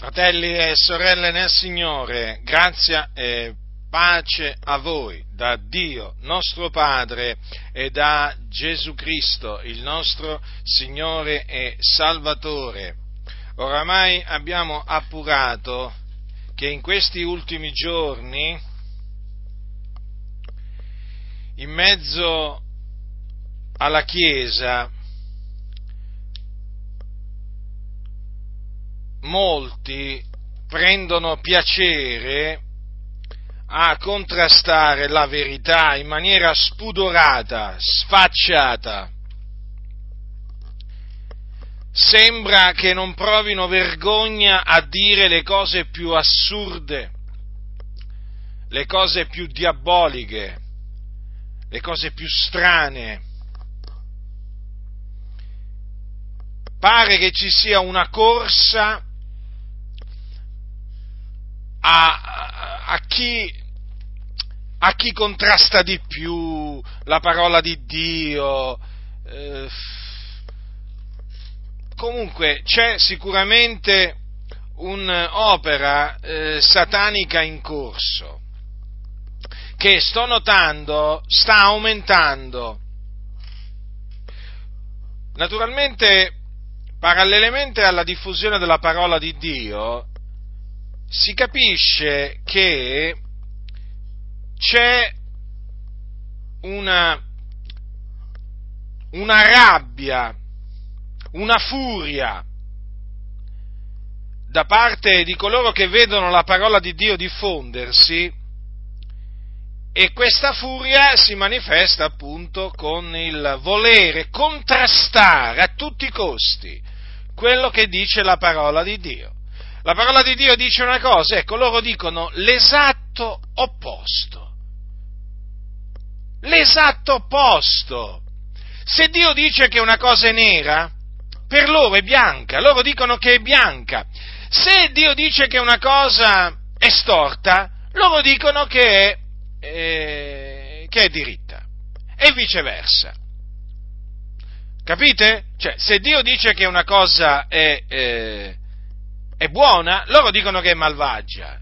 Fratelli e sorelle nel Signore, grazia e pace a voi da Dio nostro Padre e da Gesù Cristo, il nostro Signore e Salvatore. Oramai abbiamo appurato che in questi ultimi giorni, in mezzo alla Chiesa, molti prendono piacere a contrastare la verità in maniera spudorata, sfacciata. Sembra che non provino vergogna a dire le cose più assurde, le cose più diaboliche, le cose più strane. Pare che ci sia una corsa a, a, chi, a chi contrasta di più la parola di Dio. Eh, comunque c'è sicuramente un'opera eh, satanica in corso che sto notando sta aumentando. Naturalmente, parallelamente alla diffusione della parola di Dio, si capisce che c'è una, una rabbia, una furia da parte di coloro che vedono la parola di Dio diffondersi e questa furia si manifesta appunto con il volere contrastare a tutti i costi quello che dice la parola di Dio. La parola di Dio dice una cosa, ecco, loro dicono l'esatto opposto. L'esatto opposto. Se Dio dice che una cosa è nera, per loro è bianca, loro dicono che è bianca. Se Dio dice che una cosa è storta, loro dicono che è, eh, che è diritta. E viceversa. Capite? Cioè, se Dio dice che una cosa è, eh, è buona, loro dicono che è malvagia.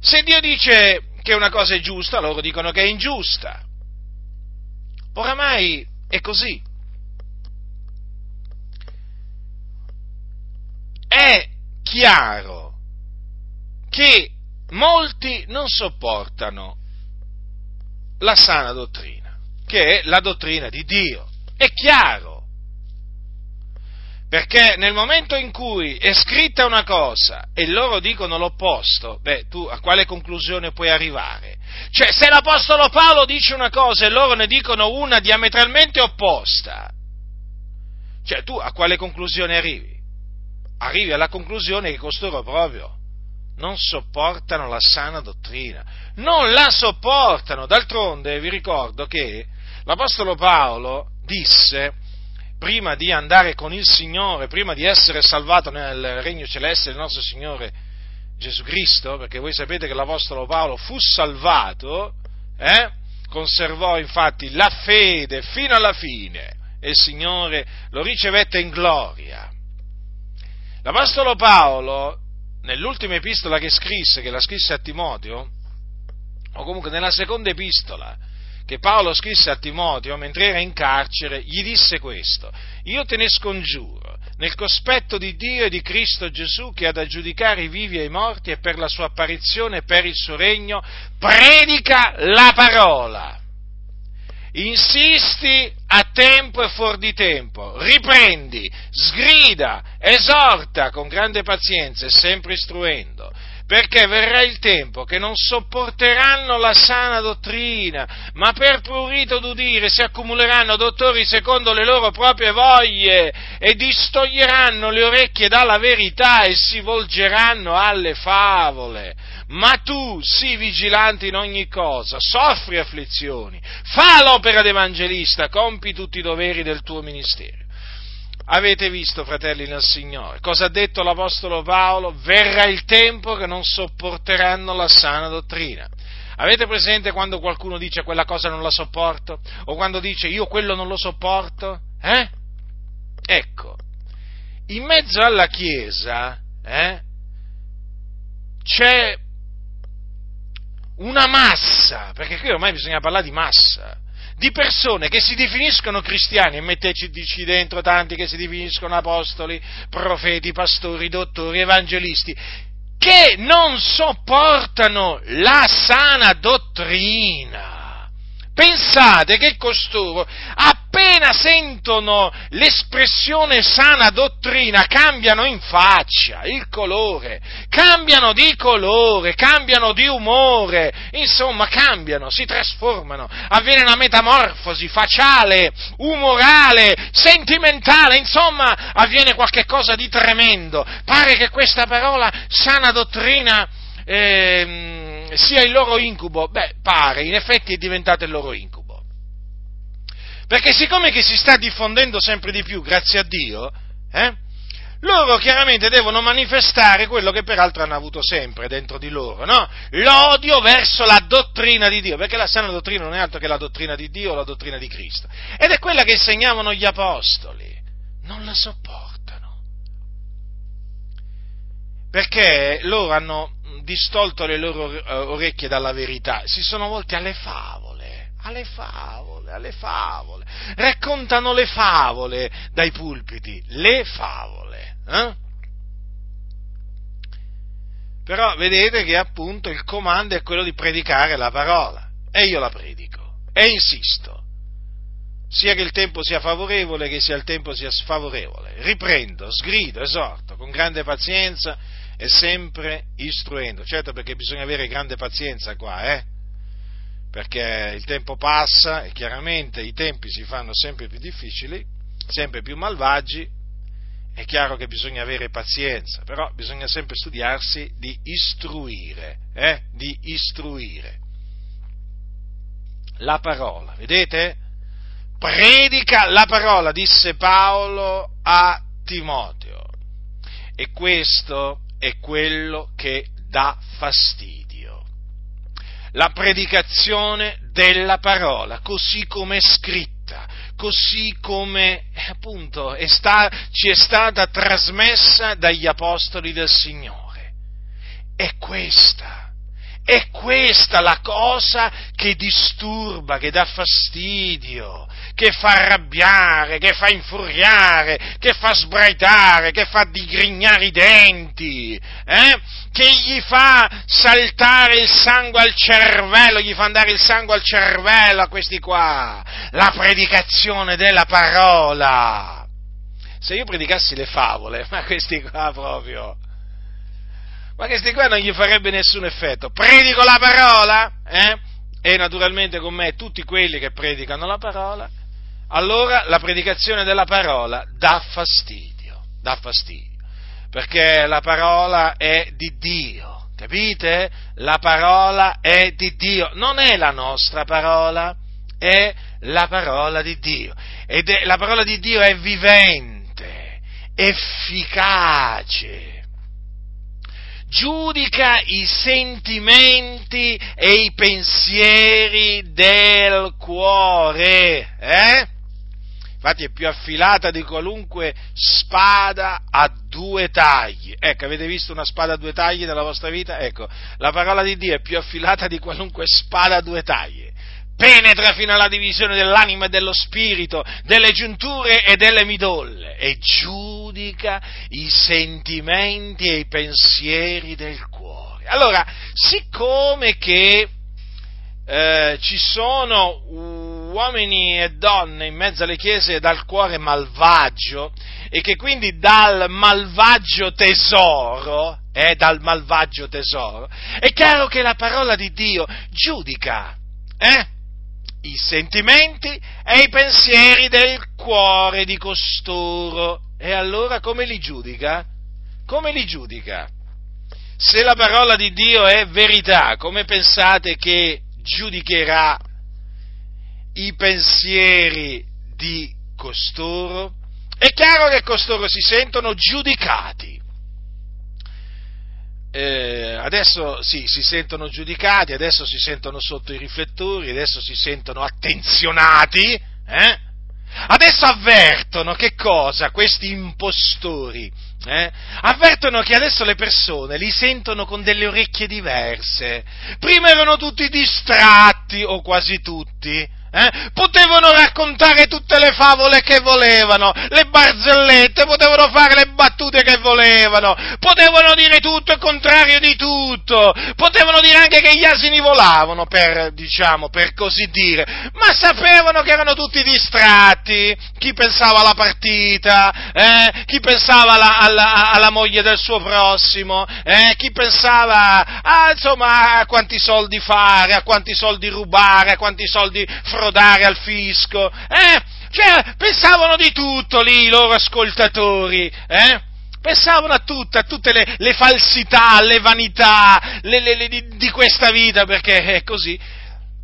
Se Dio dice che una cosa è giusta, loro dicono che è ingiusta. Oramai è così. È chiaro che molti non sopportano la sana dottrina, che è la dottrina di Dio. È chiaro. Perché nel momento in cui è scritta una cosa e loro dicono l'opposto, beh, tu a quale conclusione puoi arrivare? Cioè, se l'Apostolo Paolo dice una cosa e loro ne dicono una diametralmente opposta, cioè tu a quale conclusione arrivi? Arrivi alla conclusione che costoro proprio non sopportano la sana dottrina, non la sopportano. D'altronde vi ricordo che l'Apostolo Paolo disse prima di andare con il Signore, prima di essere salvato nel regno celeste del nostro Signore Gesù Cristo, perché voi sapete che l'Apostolo Paolo fu salvato, eh? conservò infatti la fede fino alla fine e il Signore lo ricevette in gloria. L'Apostolo Paolo, nell'ultima epistola che scrisse, che la scrisse a Timoteo, o comunque nella seconda epistola, che Paolo scrisse a Timoteo mentre era in carcere, gli disse questo, io te ne scongiuro, nel cospetto di Dio e di Cristo Gesù che ha da giudicare i vivi e i morti e per la sua apparizione e per il suo regno, predica la parola. Insisti a tempo e fuori di tempo, riprendi, sgrida, esorta con grande pazienza e sempre istruendo perché verrà il tempo che non sopporteranno la sana dottrina, ma per prurito d'udire si accumuleranno dottori secondo le loro proprie voglie e distoglieranno le orecchie dalla verità e si volgeranno alle favole. Ma tu sii vigilante in ogni cosa, soffri afflizioni, fa l'opera d'evangelista, compi tutti i doveri del tuo ministero Avete visto, fratelli nel Signore, cosa ha detto l'Apostolo Paolo? Verrà il tempo che non sopporteranno la sana dottrina. Avete presente quando qualcuno dice quella cosa non la sopporto? O quando dice io quello non lo sopporto? Eh? Ecco, in mezzo alla Chiesa eh, c'è una massa, perché qui ormai bisogna parlare di massa, di persone che si definiscono cristiani, e metteteci dentro tanti che si definiscono apostoli, profeti, pastori, dottori, evangelisti, che non sopportano la sana dottrina. Pensate che costoro, appena sentono l'espressione sana dottrina, cambiano in faccia il colore, cambiano di colore, cambiano di umore, insomma cambiano, si trasformano, avviene una metamorfosi facciale, umorale, sentimentale, insomma avviene qualcosa di tremendo. Pare che questa parola sana dottrina eh, sia il loro incubo? Beh, pare, in effetti è diventato il loro incubo. Perché siccome che si sta diffondendo sempre di più, grazie a Dio, eh, loro chiaramente devono manifestare quello che peraltro hanno avuto sempre dentro di loro, no? L'odio verso la dottrina di Dio, perché la sana dottrina non è altro che la dottrina di Dio o la dottrina di Cristo. Ed è quella che insegnavano gli apostoli. Non la sopportano. Perché loro hanno distolto le loro eh, orecchie dalla verità, si sono volti alle favole, alle favole, alle favole, raccontano le favole dai pulpiti, le favole. Eh? Però vedete che appunto il comando è quello di predicare la parola. E io la predico. E insisto, sia che il tempo sia favorevole che sia il tempo sia sfavorevole, riprendo, sgrido, esorto con grande pazienza e sempre istruendo. Certo perché bisogna avere grande pazienza qua, eh? Perché il tempo passa e chiaramente i tempi si fanno sempre più difficili, sempre più malvagi, è chiaro che bisogna avere pazienza, però bisogna sempre studiarsi di istruire, eh? Di istruire. La parola, vedete? Predica la parola, disse Paolo a Timoteo. E questo è quello che dà fastidio. La predicazione della parola, così come è scritta, così come appunto è sta, ci è stata trasmessa dagli apostoli del Signore. È questa è questa la cosa che disturba, che dà fastidio, che fa arrabbiare, che fa infuriare, che fa sbraitare, che fa digrignare i denti, eh? che gli fa saltare il sangue al cervello, gli fa andare il sangue al cervello a questi qua. La predicazione della parola. Se io predicassi le favole, ma questi qua proprio ma questi qua non gli farebbe nessun effetto. Predico la parola, eh? E naturalmente con me tutti quelli che predicano la parola, allora la predicazione della parola dà fastidio, dà fastidio, perché la parola è di Dio, capite? La parola è di Dio, non è la nostra parola, è la parola di Dio. Ed è, la parola di Dio è vivente, efficace giudica i sentimenti e i pensieri del cuore, eh? Infatti è più affilata di qualunque spada a due tagli. Ecco, avete visto una spada a due tagli nella vostra vita? Ecco, la parola di Dio è più affilata di qualunque spada a due tagli penetra fino alla divisione dell'anima e dello spirito, delle giunture e delle midolle e giudica i sentimenti e i pensieri del cuore. Allora, siccome che eh, ci sono uomini e donne in mezzo alle chiese dal cuore malvagio e che quindi dal malvagio tesoro, eh, dal malvagio tesoro, è chiaro che la parola di Dio giudica, eh? I sentimenti e i pensieri del cuore di costoro. E allora come li giudica? Come li giudica? Se la parola di Dio è verità, come pensate che giudicherà i pensieri di costoro? È chiaro che costoro si sentono giudicati adesso sì, si sentono giudicati, adesso si sentono sotto i riflettori, adesso si sentono attenzionati, eh? Adesso avvertono che cosa questi impostori? Eh? Avvertono che adesso le persone li sentono con delle orecchie diverse. Prima erano tutti distratti, o quasi tutti, eh? Potevano raccontare tutte le favole che volevano, le barzellette, potevano fare le battute che volevano, potevano dire tutto il contrario di tutto, potevano dire anche che gli asini volavano, per, diciamo, per così dire, ma sapevano che erano tutti distratti, chi pensava alla partita, eh? chi pensava alla, alla, alla, moglie del suo prossimo, eh? chi pensava a, insomma, a quanti soldi fare, a quanti soldi rubare, a quanti soldi frodare, frodare al fisco, eh? Cioè, pensavano di tutto lì i loro ascoltatori, eh? Pensavano a tutte, a tutte le, le falsità, le vanità le, le, di, di, questa vita, perché è così.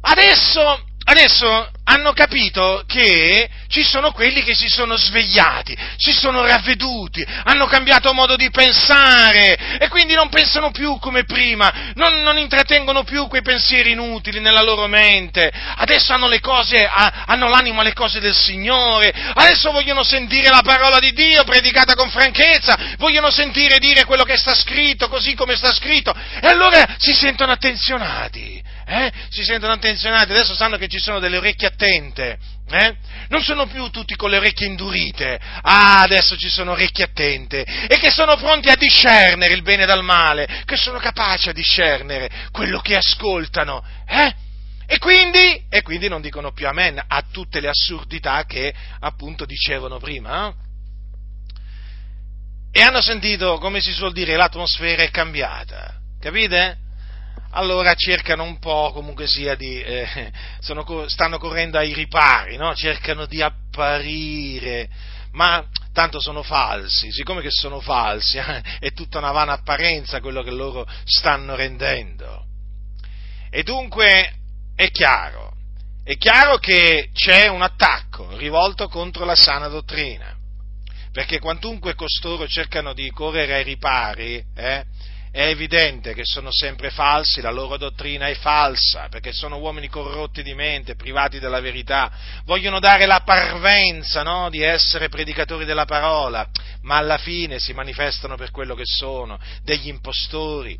Adesso, adesso hanno capito che ci sono quelli che si sono svegliati, si sono ravveduti, hanno cambiato modo di pensare e quindi non pensano più come prima, non, non intrattengono più quei pensieri inutili nella loro mente, adesso hanno le cose, hanno l'animo alle cose del Signore, adesso vogliono sentire la parola di Dio predicata con franchezza, vogliono sentire dire quello che sta scritto così come sta scritto. E allora si sentono attenzionati, eh? si sentono attenzionati, adesso sanno che ci sono delle orecchie attente, eh? non sono più tutti con le orecchie indurite, ah, adesso ci sono orecchie attente e che sono pronti a discernere il bene dal male, che sono capaci a discernere quello che ascoltano, eh? E quindi, e quindi non dicono più amen a tutte le assurdità che appunto dicevano prima. Eh? E hanno sentito, come si suol dire, l'atmosfera è cambiata, capite? Allora cercano un po', comunque sia, di, eh, sono, stanno correndo ai ripari, no? cercano di apparire, ma tanto sono falsi, siccome che sono falsi, eh, è tutta una vana apparenza quello che loro stanno rendendo. E dunque è chiaro, è chiaro che c'è un attacco rivolto contro la sana dottrina, perché quantunque costoro cercano di correre ai ripari, eh, è evidente che sono sempre falsi, la loro dottrina è falsa, perché sono uomini corrotti di mente, privati della verità, vogliono dare la parvenza no, di essere predicatori della parola, ma alla fine si manifestano per quello che sono, degli impostori.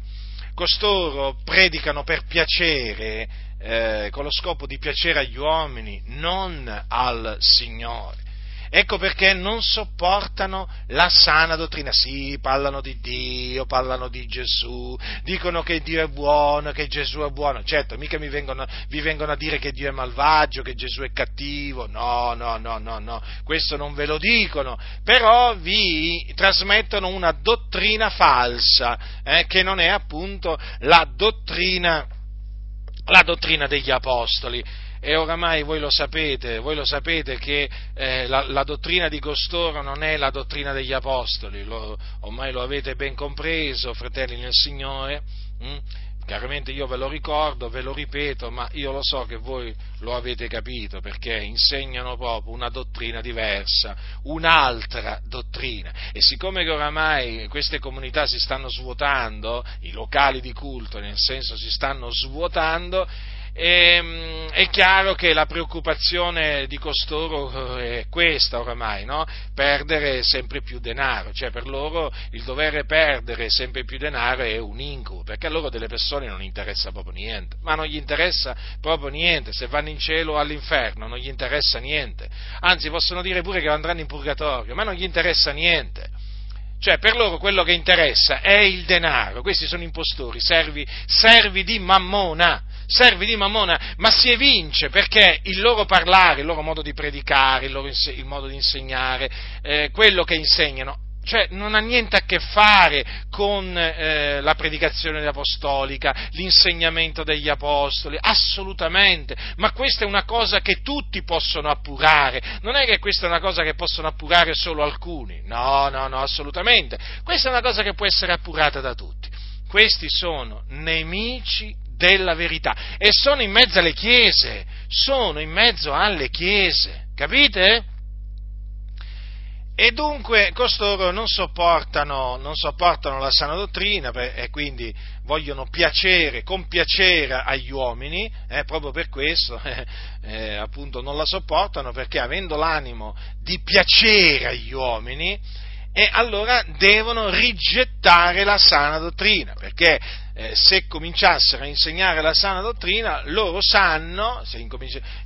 Costoro predicano per piacere, eh, con lo scopo di piacere agli uomini, non al Signore. Ecco perché non sopportano la sana dottrina. Sì, parlano di Dio, parlano di Gesù, dicono che Dio è buono, che Gesù è buono. Certo, mica mi vengono, vi vengono a dire che Dio è malvagio, che Gesù è cattivo. No, no, no, no, no, questo non ve lo dicono. Però vi trasmettono una dottrina falsa, eh, che non è appunto la dottrina, la dottrina degli apostoli e oramai voi lo sapete, voi lo sapete che eh, la, la, dottrina di costoro non è la dottrina degli apostoli, lo, ormai lo avete ben compreso, fratelli nel Signore. Hm? Chiaramente io ve lo ricordo, ve lo ripeto, ma io lo so che voi lo avete capito perché insegnano proprio una dottrina diversa, un'altra dottrina. E siccome che oramai queste comunità si stanno svuotando, i locali di culto nel senso si stanno svuotando, e, ehm, è chiaro che la preoccupazione di costoro eh, è questa oramai, no? perdere sempre più denaro, cioè per loro il dovere perdere sempre più denaro è un incubo, perché a loro delle persone non interessa proprio niente, ma non gli interessa proprio niente, se vanno in cielo o all'inferno non gli interessa niente, anzi possono dire pure che andranno in purgatorio, ma non gli interessa niente. Cioè, per loro quello che interessa è il denaro, questi sono impostori, servi, servi di mammona, servi di mammona, ma si evince perché il loro parlare, il loro modo di predicare, il, loro, il modo di insegnare, eh, quello che insegnano, cioè non ha niente a che fare con eh, la predicazione apostolica, l'insegnamento degli apostoli, assolutamente, ma questa è una cosa che tutti possono appurare, non è che questa è una cosa che possono appurare solo alcuni, no, no, no, assolutamente, questa è una cosa che può essere appurata da tutti. Questi sono nemici della verità e sono in mezzo alle chiese, sono in mezzo alle chiese, capite? E dunque costoro non sopportano, non sopportano la sana dottrina e quindi vogliono piacere, compiacere agli uomini, eh, proprio per questo eh, eh, appunto non la sopportano perché avendo l'animo di piacere agli uomini, e allora devono rigettare la sana dottrina, perché eh, se cominciassero a insegnare la sana dottrina, loro sanno, se,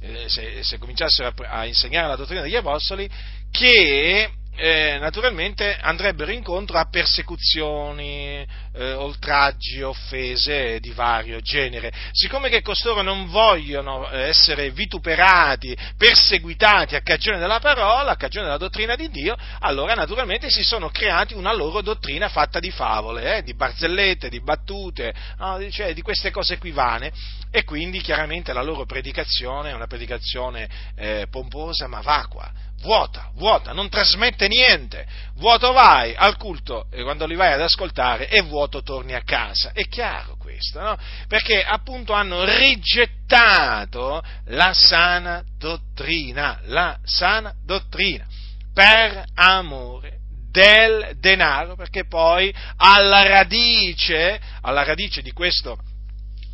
eh, se, se cominciassero a, a, insegnare la dottrina degli apostoli, che eh, naturalmente andrebbero incontro a persecuzioni, eh, oltraggi, offese di vario genere. Siccome che costoro non vogliono eh, essere vituperati, perseguitati a cagione della parola, a cagione della dottrina di Dio, allora naturalmente si sono creati una loro dottrina fatta di favole, eh, di barzellette, di battute, no, cioè di queste cose qui vane, e quindi chiaramente la loro predicazione è una predicazione eh, pomposa ma vacua vuota, vuota, non trasmette niente. Vuoto vai al culto e quando li vai ad ascoltare e vuoto torni a casa. È chiaro questo, no? Perché appunto hanno rigettato la sana dottrina, la sana dottrina, per amore del denaro, perché poi alla radice, alla radice di questo,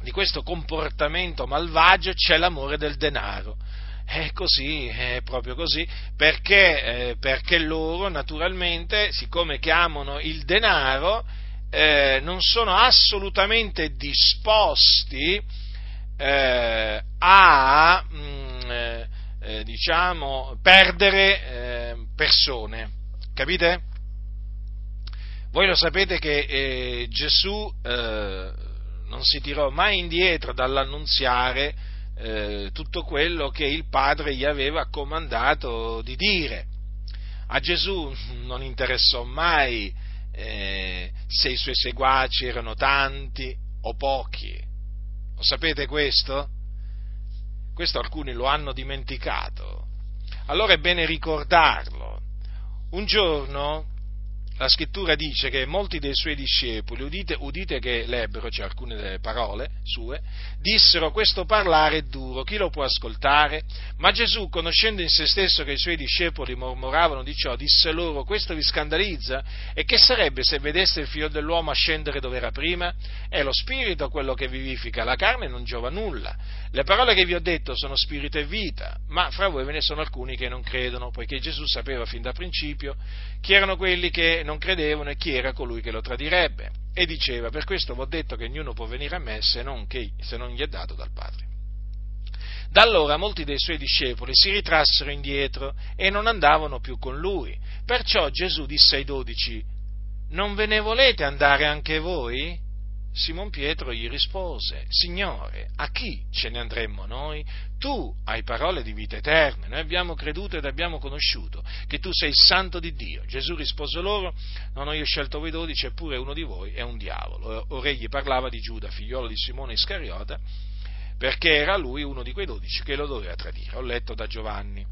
di questo comportamento malvagio c'è l'amore del denaro è così, è proprio così, perché, eh, perché loro naturalmente, siccome che amano il denaro, eh, non sono assolutamente disposti eh, a, mh, mm, eh, eh, diciamo, perdere eh, persone. Capite? Voi lo sapete che Gesù non si tirò mai indietro dall'annunziare eh, tutto quello che il Padre gli aveva comandato di dire. A Gesù non interessò mai eh, se i suoi seguaci erano tanti o pochi. Lo sapete questo? Questo alcuni lo hanno dimenticato. Allora è bene ricordarlo. Un giorno la scrittura dice che molti dei suoi discepoli, udite, udite che lebbero, cioè alcune delle parole sue, dissero questo parlare è duro, chi lo può ascoltare? Ma Gesù, conoscendo in se stesso che i suoi discepoli mormoravano di ciò, disse loro, questo vi scandalizza? E che sarebbe se vedeste il figlio dell'uomo ascendere dove era prima? È lo spirito quello che vivifica, la carne non giova nulla. Le parole che vi ho detto sono spirito e vita, ma fra voi ve ne sono alcuni che non credono, poiché Gesù sapeva fin da principio chi erano quelli che non credevano e chi era colui che lo tradirebbe. E diceva, per questo vi ho detto che ognuno può venire a me se non, che, se non gli è dato dal Padre. Da allora molti dei suoi discepoli si ritrassero indietro e non andavano più con lui. Perciò Gesù disse ai dodici, non ve ne volete andare anche voi? Simon Pietro gli rispose, Signore, a chi ce ne andremmo noi? Tu hai parole di vita eterna, noi abbiamo creduto ed abbiamo conosciuto che tu sei il santo di Dio. Gesù rispose loro, non ho io scelto voi dodici, eppure uno di voi è un diavolo. Ora egli parlava di Giuda, figliolo di Simone Iscariota, perché era lui uno di quei dodici che lo doveva tradire. Ho letto da Giovanni.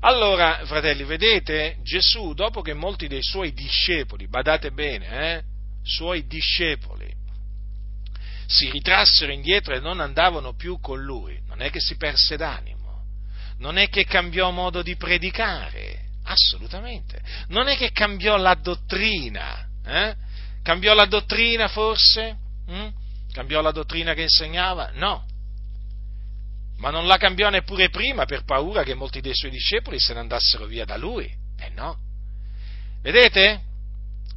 Allora, fratelli, vedete, Gesù, dopo che molti dei suoi discepoli, badate bene, eh, suoi discepoli, si ritrassero indietro e non andavano più con lui, non è che si perse d'animo, non è che cambiò modo di predicare, assolutamente, non è che cambiò la dottrina, eh? cambiò la dottrina forse? Mm? Cambiò la dottrina che insegnava? No, ma non la cambiò neppure prima per paura che molti dei suoi discepoli se ne andassero via da lui. Eh no. Vedete?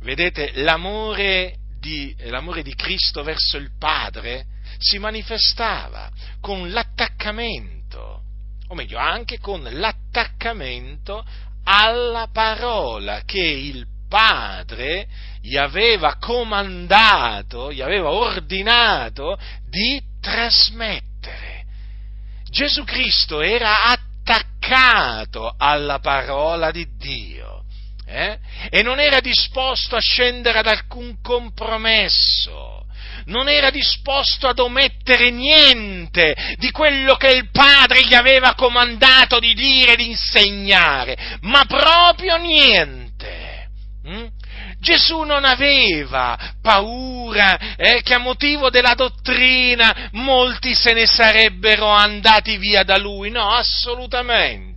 Vedete l'amore di, l'amore di Cristo verso il Padre si manifestava con l'attaccamento, o meglio anche con l'attaccamento alla parola che il Padre gli aveva comandato, gli aveva ordinato di trasmettere. Gesù Cristo era attaccato alla parola di Dio eh? e non era disposto a scendere ad alcun compromesso, non era disposto ad omettere niente di quello che il Padre gli aveva comandato di dire e di insegnare, ma proprio niente. Hm? Gesù non aveva paura eh, che a motivo della dottrina molti se ne sarebbero andati via da lui, no, assolutamente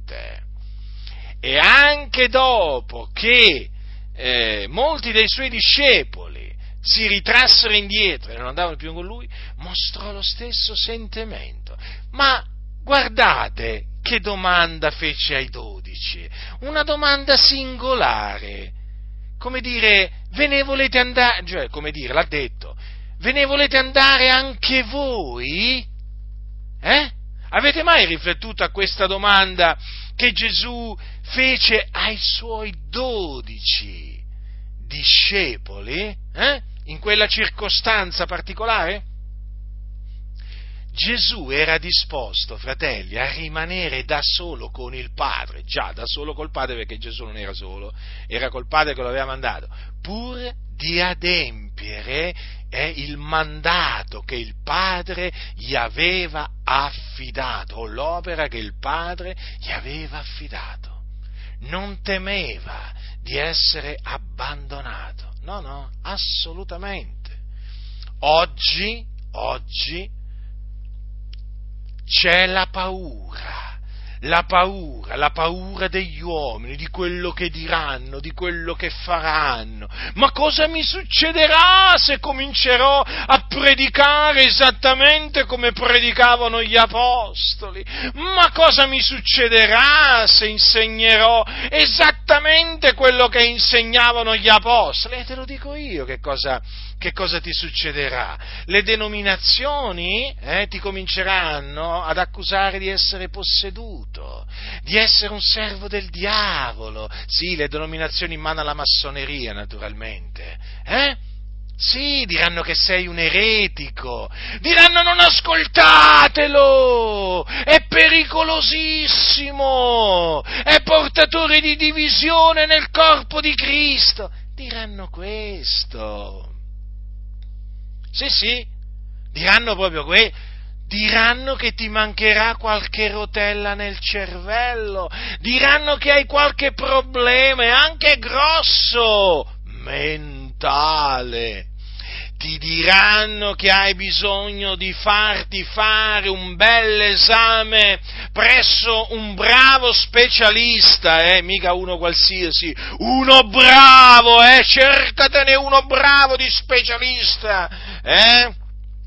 e anche dopo che eh, molti dei suoi discepoli si ritrassero indietro e non andavano più con lui, mostrò lo stesso sentimento. Ma guardate che domanda fece ai dodici, una domanda singolare, come dire, ve ne volete andare, cioè, come dire, l'ha detto, ve ne volete andare anche voi? Eh? Avete mai riflettuto a questa domanda che Gesù fece ai suoi dodici discepoli eh? in quella circostanza particolare? Gesù era disposto, fratelli, a rimanere da solo con il Padre, già da solo col Padre perché Gesù non era solo, era col Padre che lo aveva mandato, pur di adempiere eh, il mandato che il Padre gli aveva affidato, o l'opera che il Padre gli aveva affidato. Non temeva di essere abbandonato, no, no, assolutamente. Oggi, oggi, c'è la paura la paura, la paura degli uomini, di quello che diranno, di quello che faranno. Ma cosa mi succederà se comincerò a predicare esattamente come predicavano gli apostoli? Ma cosa mi succederà se insegnerò esattamente quello che insegnavano gli apostoli? E te lo dico io che cosa, che cosa ti succederà? Le denominazioni eh, ti cominceranno ad accusare di essere posseduto, di essere un servo del diavolo. Sì, le denominazioni in mano alla massoneria, naturalmente. Eh? Sì, diranno che sei un eretico, diranno non ascoltatelo, è pericolosissimo, è portatore di divisione nel corpo di Cristo. Diranno questo. Sì, sì, diranno proprio questo. Diranno che ti mancherà qualche rotella nel cervello, diranno che hai qualche problema, anche grosso, mentale. Ti diranno che hai bisogno di farti fare un bel esame presso un bravo specialista, eh, mica uno qualsiasi, uno bravo, eh, cercatene uno bravo di specialista, eh?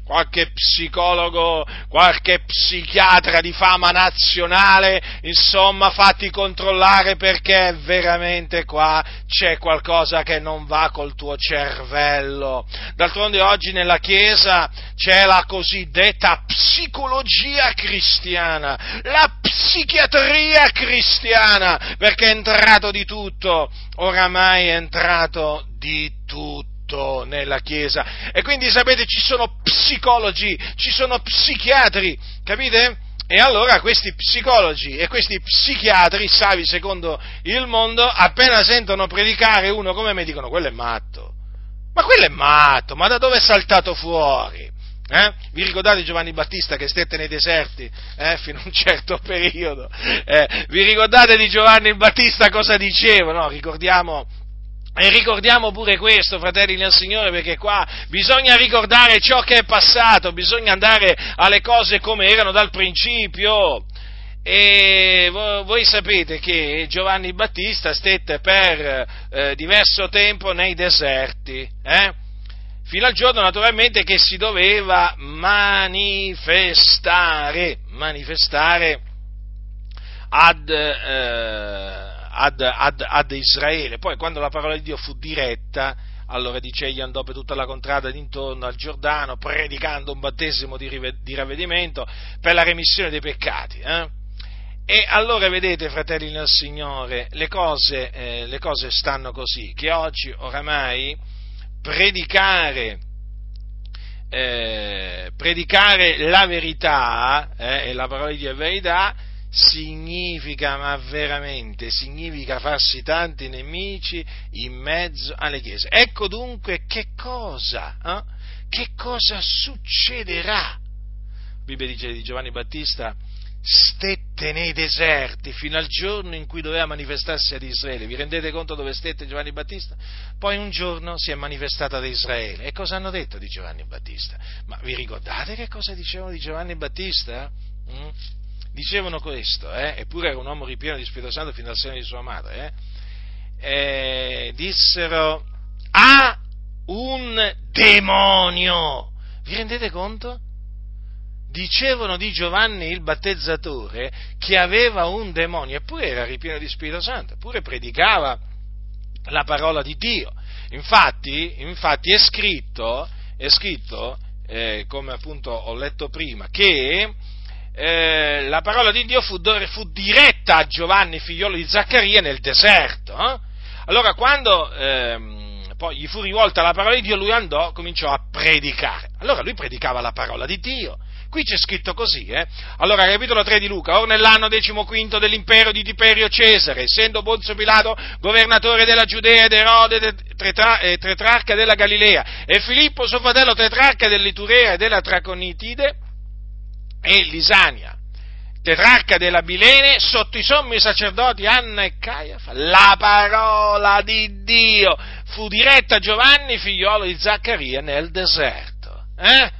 Qualche psicologo, qualche psichiatra di fama nazionale, insomma, fatti controllare perché veramente qua c'è qualcosa che non va col tuo cervello. D'altronde oggi nella Chiesa c'è la cosiddetta psicologia cristiana, la psichiatria cristiana, perché è entrato di tutto, oramai è entrato di tutto nella Chiesa. E quindi sapete ci sono psicologi, ci sono psichiatri, capite? E allora questi psicologi e questi psichiatri, savi secondo il mondo, appena sentono predicare uno come me dicono quello è matto. Ma quello è matto, ma da dove è saltato fuori? Eh? Vi ricordate Giovanni Battista che stette nei deserti eh? fino a un certo periodo? Eh? Vi ricordate di Giovanni Battista cosa diceva? No, ricordiamo e ricordiamo pure questo, fratelli nel Signore, perché qua bisogna ricordare ciò che è passato, bisogna andare alle cose come erano dal principio. E voi sapete che Giovanni Battista stette per eh, diverso tempo nei deserti, eh? fino al giorno naturalmente che si doveva manifestare, manifestare ad, eh, ad, ad, ad Israele. Poi quando la parola di Dio fu diretta, allora dice egli andò per tutta la contrada d'intorno al Giordano predicando un battesimo di, di ravvedimento per la remissione dei peccati. Eh? E allora vedete, fratelli nel Signore, le cose, eh, le cose stanno così, che oggi oramai predicare, eh, predicare la verità, eh, e la parola di Dio è verità, significa, ma veramente, significa farsi tanti nemici in mezzo alle chiese. Ecco dunque che cosa, eh? che cosa succederà. La Bibbia dice di Giovanni Battista, stette nei deserti fino al giorno in cui doveva manifestarsi ad Israele. Vi rendete conto dove stette Giovanni Battista? Poi un giorno si è manifestata ad Israele. E cosa hanno detto di Giovanni Battista? Ma vi ricordate che cosa dicevano di Giovanni Battista? Mm? Dicevano questo, eh, eppure era un uomo ripieno di Spirito Santo fin dal seno di sua madre, eh, eh, dissero ha un demonio. Vi rendete conto? Dicevano di Giovanni il battezzatore che aveva un demonio, eppure era ripieno di Spirito Santo, eppure predicava la parola di Dio. Infatti, infatti è scritto, è scritto eh, come appunto ho letto prima, che eh, la parola di Dio fu, fu, diretta a Giovanni, figliolo di Zaccaria, nel deserto. Eh? Allora, quando ehm, poi gli fu rivolta la parola di Dio, lui andò, cominciò a predicare. Allora lui predicava la parola di Dio. Qui c'è scritto così, eh? Allora, capitolo 3 di Luca, or nell'anno decimoquinto dell'impero di Tiberio Cesare, essendo Ponzio Pilato governatore della Giudea ed Erode eh, tetrarca della Galilea, e Filippo suo fratello tetrarca dell'Iturea e della Traconitide, e Lisania, tetrarca della Bilene, sotto i sommi sacerdoti Anna e Caiafa, la parola di Dio fu diretta a Giovanni, figliolo di Zaccaria, nel deserto. Eh?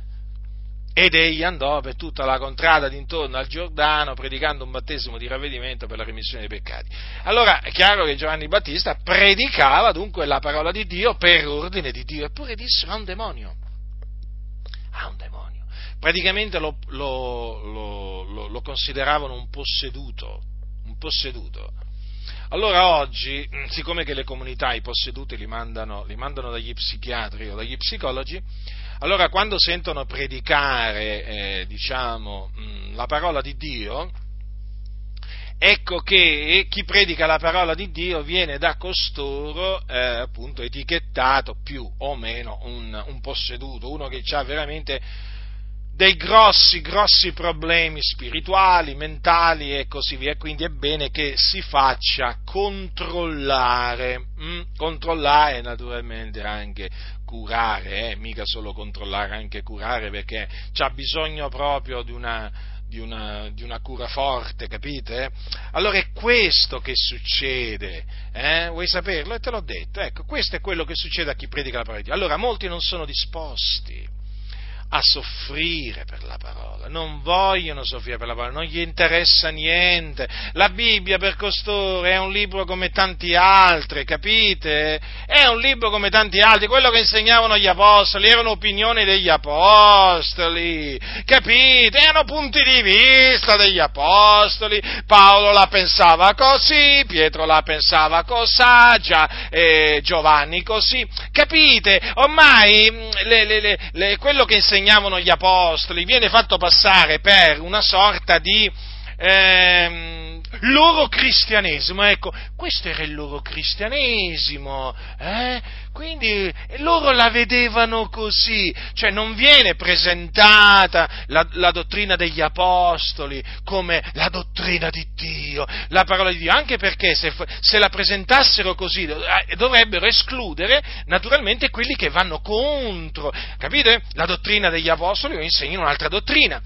Ed egli andò per tutta la contrada d'intorno al Giordano predicando un battesimo di ravvedimento per la remissione dei peccati. Allora è chiaro che Giovanni Battista predicava dunque la parola di Dio per ordine di Dio, eppure dissero ha un demonio. Ha un demonio. Praticamente lo, lo, lo, lo consideravano un posseduto, un posseduto. Allora oggi, siccome che le comunità, i posseduti li mandano, li mandano dagli psichiatri o dagli psicologi, allora quando sentono predicare, eh, diciamo, mh, la parola di Dio, ecco che chi predica la parola di Dio viene da costoro eh, appunto etichettato più o meno un, un posseduto, uno che ha veramente dei grossi, grossi problemi spirituali, mentali e così via. Quindi è bene che si faccia controllare, hm? controllare naturalmente anche curare, eh? mica solo controllare, anche curare, perché c'ha bisogno proprio di una, di una, di una, cura forte, capite? Allora è questo che succede, eh? vuoi saperlo? E te l'ho detto, ecco, questo è quello che succede a chi predica la parola di Dio. Allora molti non sono disposti a soffrire per la parola, non vogliono soffrire per la parola, non gli interessa niente. La Bibbia per costoro è un libro come tanti altri, capite? È un libro come tanti altri, quello che insegnavano gli apostoli erano opinioni degli apostoli, capite? Erano punti di vista degli apostoli. Paolo la pensava così, Pietro la pensava cos'aggia, eh, Giovanni così, capite? Ormai mm, le, le, le, quello che insegnavano insegnavano gli apostoli viene fatto passare per una sorta di eh, loro cristianesimo, ecco, questo era il loro cristianesimo, eh? quindi loro la vedevano così, cioè non viene presentata la, la, dottrina degli apostoli come la dottrina di Dio, la parola di Dio, anche perché se, se la presentassero così eh, dovrebbero escludere naturalmente quelli che vanno contro, capite? La dottrina degli apostoli insegna un'altra dottrina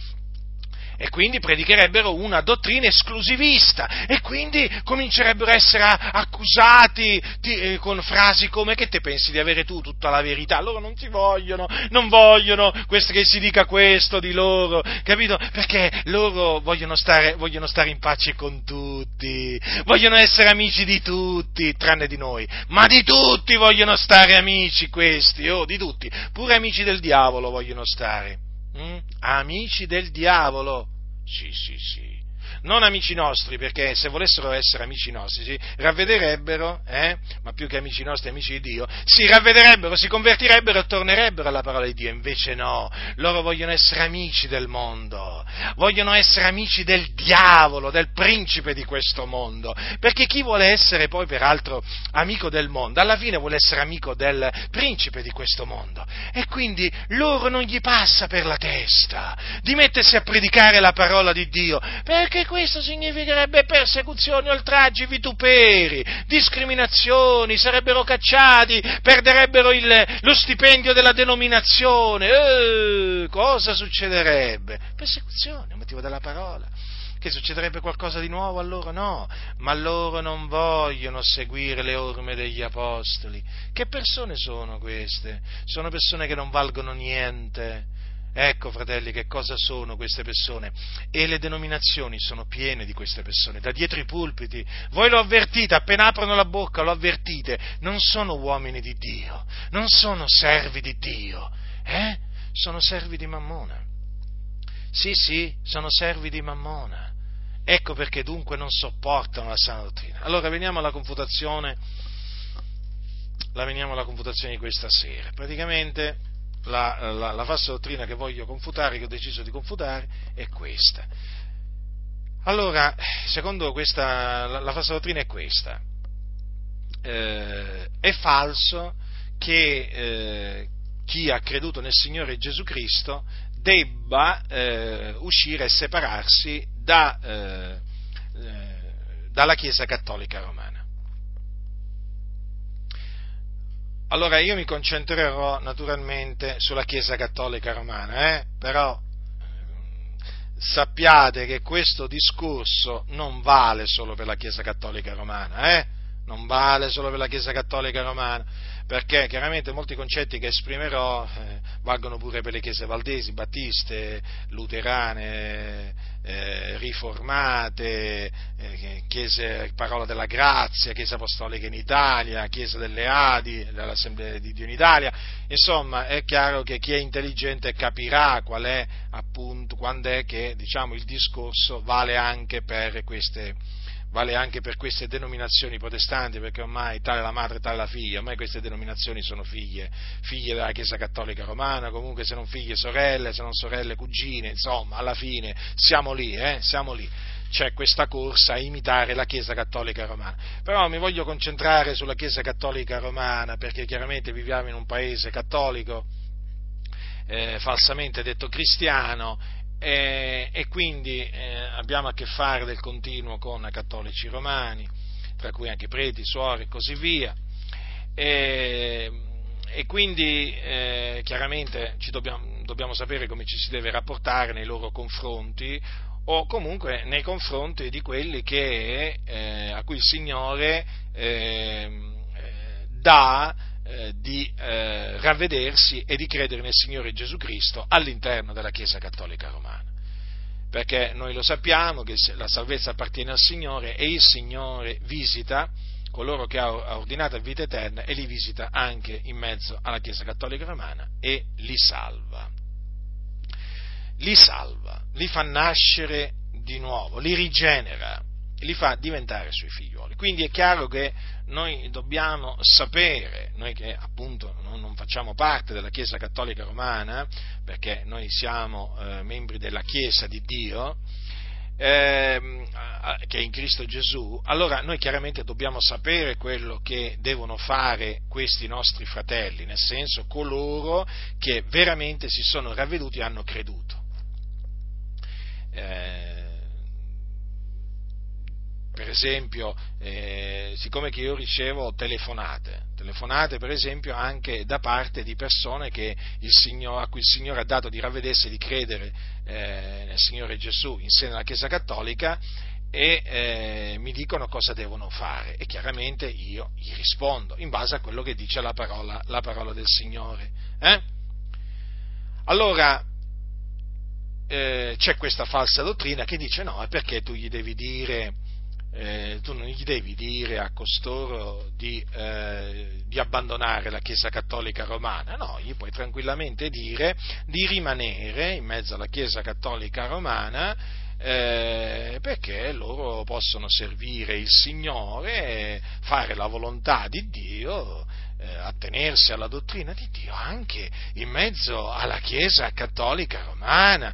e quindi predicherebbero una dottrina esclusivista e quindi comincerebbero a essere accusati di, eh, con frasi come che te pensi di avere tu tutta la verità, loro non ti vogliono, non vogliono che si dica questo di loro, capito? Perché loro vogliono stare, vogliono stare in pace con tutti, vogliono essere amici di tutti, tranne di noi, ma di tutti vogliono stare amici questi, oh, di tutti, pure amici del diavolo vogliono stare. Amici del diavolo. Sì, sì, sì non amici nostri, perché se volessero essere amici nostri si ravvederebbero, eh? ma più che amici nostri, amici di Dio, si ravvederebbero, si convertirebbero e tornerebbero alla parola di Dio, invece no, loro vogliono essere amici del mondo, vogliono essere amici del diavolo, del principe di questo mondo, perché chi vuole essere poi peraltro amico del mondo, alla fine vuole essere amico del principe di questo mondo, e quindi loro non gli passa per la testa di mettersi a predicare la parola di Dio, perché questo significherebbe persecuzioni, oltraggi, vituperi, discriminazioni, sarebbero cacciati, perderebbero il, lo stipendio della denominazione. Eh, cosa succederebbe? Persecuzione, motivo della parola. Che succederebbe qualcosa di nuovo a loro? No, ma loro non vogliono seguire le orme degli apostoli. Che persone sono queste? Sono persone che non valgono niente Ecco, fratelli, che cosa sono queste persone. E le denominazioni sono piene di queste persone, da dietro i pulpiti. Voi lo avvertite, appena aprono la bocca lo avvertite. Non sono uomini di Dio, non sono servi di Dio, eh? Sono servi di Mammona. Sì, sì, sono servi di Mammona. Ecco perché dunque non sopportano la sana dottrina. Allora veniamo alla confutazione, la veniamo alla confutazione di questa sera. Praticamente la, la, la falsa dottrina che voglio confutare, che ho deciso di confutare, è questa. Allora, secondo questa, la, la falsa dottrina è questa. Eh, è falso che eh, chi ha creduto nel Signore Gesù Cristo debba eh, uscire e separarsi da, eh, eh, dalla Chiesa Cattolica Romana. Allora io mi concentrerò naturalmente sulla Chiesa Cattolica Romana, eh? però sappiate che questo discorso non vale solo per la Chiesa Cattolica Romana, eh? non vale solo per la Chiesa Cattolica Romana, perché chiaramente molti concetti che esprimerò eh, valgono pure per le chiese valdesi, battiste, luterane, eh, riformate, eh, chiese parola della grazia, chiesa apostolica in Italia, chiesa delle Adi, dell'Assemblea di Dio in Italia, insomma è chiaro che chi è intelligente capirà qual è appunto, quando è che diciamo, il discorso vale anche per queste vale anche per queste denominazioni protestanti, perché ormai tale la madre, tale la figlia, ormai queste denominazioni sono figlie, figlie della Chiesa Cattolica Romana, comunque se non figlie sorelle, se non sorelle cugine, insomma, alla fine siamo lì, eh, siamo lì. C'è questa corsa a imitare la Chiesa Cattolica Romana. Però mi voglio concentrare sulla Chiesa Cattolica Romana, perché chiaramente viviamo in un paese cattolico, eh, falsamente detto cristiano, e, e quindi eh, abbiamo a che fare del continuo con cattolici romani, tra cui anche preti, suori e così via. E, e quindi eh, chiaramente dobbiamo, dobbiamo, sapere come ci si deve rapportare nei loro confronti o comunque nei confronti di quelli che, eh, a cui il Signore ehm, eh, dà eh, di eh, ravvedersi e di credere nel Signore Gesù Cristo all'interno della Chiesa Cattolica Romana. Perché noi lo sappiamo che la salvezza appartiene al Signore e il Signore visita coloro che ha ordinato vita eterna e li visita anche in mezzo alla Chiesa Cattolica Romana e li salva. Li salva, li fa nascere di nuovo, li rigenera li fa diventare suoi figlioli. Quindi è chiaro che noi dobbiamo sapere, noi che appunto non facciamo parte della Chiesa Cattolica Romana, perché noi siamo eh, membri della Chiesa di Dio, eh, che è in Cristo Gesù, allora noi chiaramente dobbiamo sapere quello che devono fare questi nostri fratelli, nel senso coloro che veramente si sono ravveduti e hanno creduto. Eh, per esempio, eh, siccome che io ricevo telefonate, telefonate per esempio anche da parte di persone Signore, a cui il Signore ha dato di ravvedersi e di credere eh, nel Signore Gesù in seno alla Chiesa Cattolica e eh, mi dicono cosa devono fare e chiaramente io gli rispondo in base a quello che dice la parola, la parola del Signore. Eh? Allora, eh, c'è questa falsa dottrina che dice no, è perché tu gli devi dire eh, tu non gli devi dire a costoro di, eh, di, abbandonare la Chiesa Cattolica Romana, no, gli puoi tranquillamente dire di rimanere in mezzo alla Chiesa Cattolica Romana eh, perché loro possono servire il Signore, fare la volontà di Dio, eh, attenersi alla dottrina di Dio anche in mezzo alla Chiesa Cattolica Romana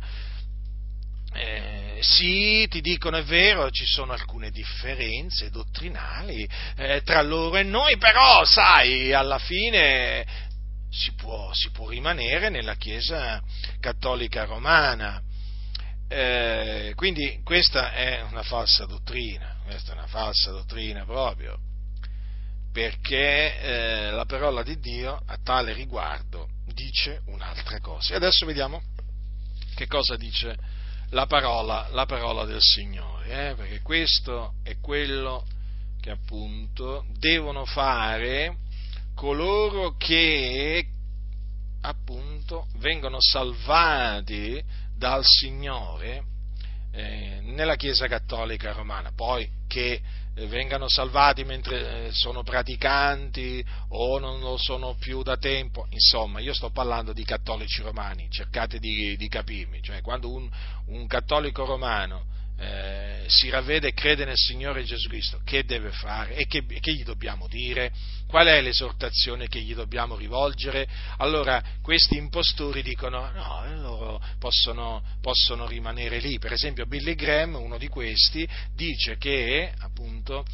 eh, sì, ti dicono è vero, ci sono alcune differenze dottrinali eh, tra loro e noi, però sai, alla fine si può, si può rimanere nella Chiesa cattolica romana. Eh, quindi questa è una falsa dottrina, questa è una falsa dottrina proprio, perché eh, la parola di Dio a tale riguardo dice un'altra cosa. E adesso vediamo che cosa dice la parola, la parola del Signore, eh? perché questo è quello che appunto devono fare coloro che appunto vengono salvati dal Signore eh, nella Chiesa Cattolica Romana, poi che vengano salvati mentre eh, sono praticanti o non lo sono più da tempo, insomma io sto parlando di cattolici romani, cercate di, di capirmi, cioè quando un, un cattolico romano eh, si ravvede e crede nel Signore Gesù Cristo, che deve fare e che, che, gli dobbiamo dire? Qual è l'esortazione che gli dobbiamo rivolgere? Allora questi impostori dicono no, loro possono, possono rimanere lì. Per esempio Billy Graham, uno di questi, dice che appunto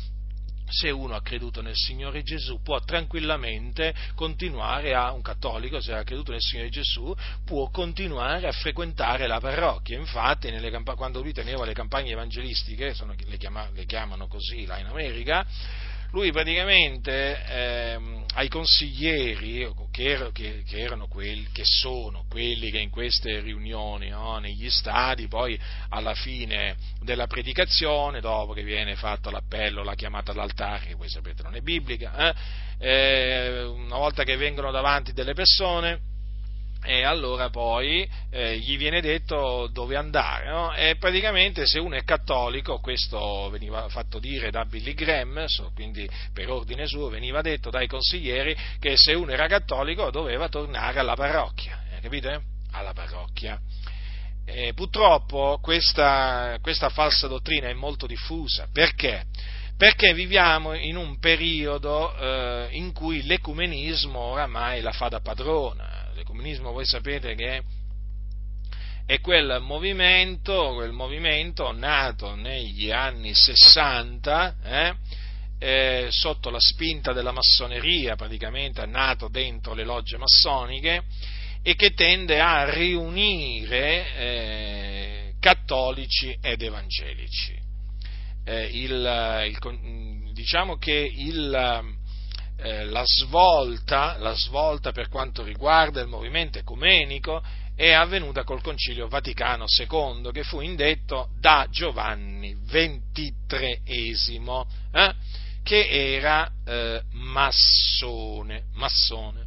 se uno ha creduto nel Signore Gesù può tranquillamente continuare a, un cattolico se ha creduto nel Signore Gesù, può continuare a frequentare la parrocchia. Infatti, camp- quando lui teneva le campagne evangelistiche, sono, le, chiama- le chiamano così là in America, lui praticamente eh, ai consiglieri, che, er, che, che, erano quelli, che sono quelli che in queste riunioni, no, negli stadi, poi alla fine della predicazione, dopo che viene fatto l'appello, la chiamata all'altare, che voi sapete non è biblica, eh, eh, una volta che vengono davanti delle persone, e allora poi eh, gli viene detto dove andare. No? E praticamente se uno è cattolico, questo veniva fatto dire da Billy Graham, quindi per ordine suo veniva detto dai consiglieri che se uno era cattolico doveva tornare alla parrocchia, eh, capite? Alla parrocchia. E purtroppo questa, questa falsa dottrina è molto diffusa, perché? Perché viviamo in un periodo eh, in cui l'ecumenismo oramai la fa da padrona, L'ecumenismo voi sapete che è quel movimento, quel movimento nato negli anni 60, eh, eh, sotto la spinta della massoneria, praticamente nato dentro le logge massoniche, e che tende a riunire eh, cattolici ed evangelici. Eh, il, il, diciamo che il, eh, la, svolta, la svolta per quanto riguarda il movimento ecumenico è avvenuta col Concilio Vaticano II che fu indetto da Giovanni XXIII, eh, che era eh, massone, massone.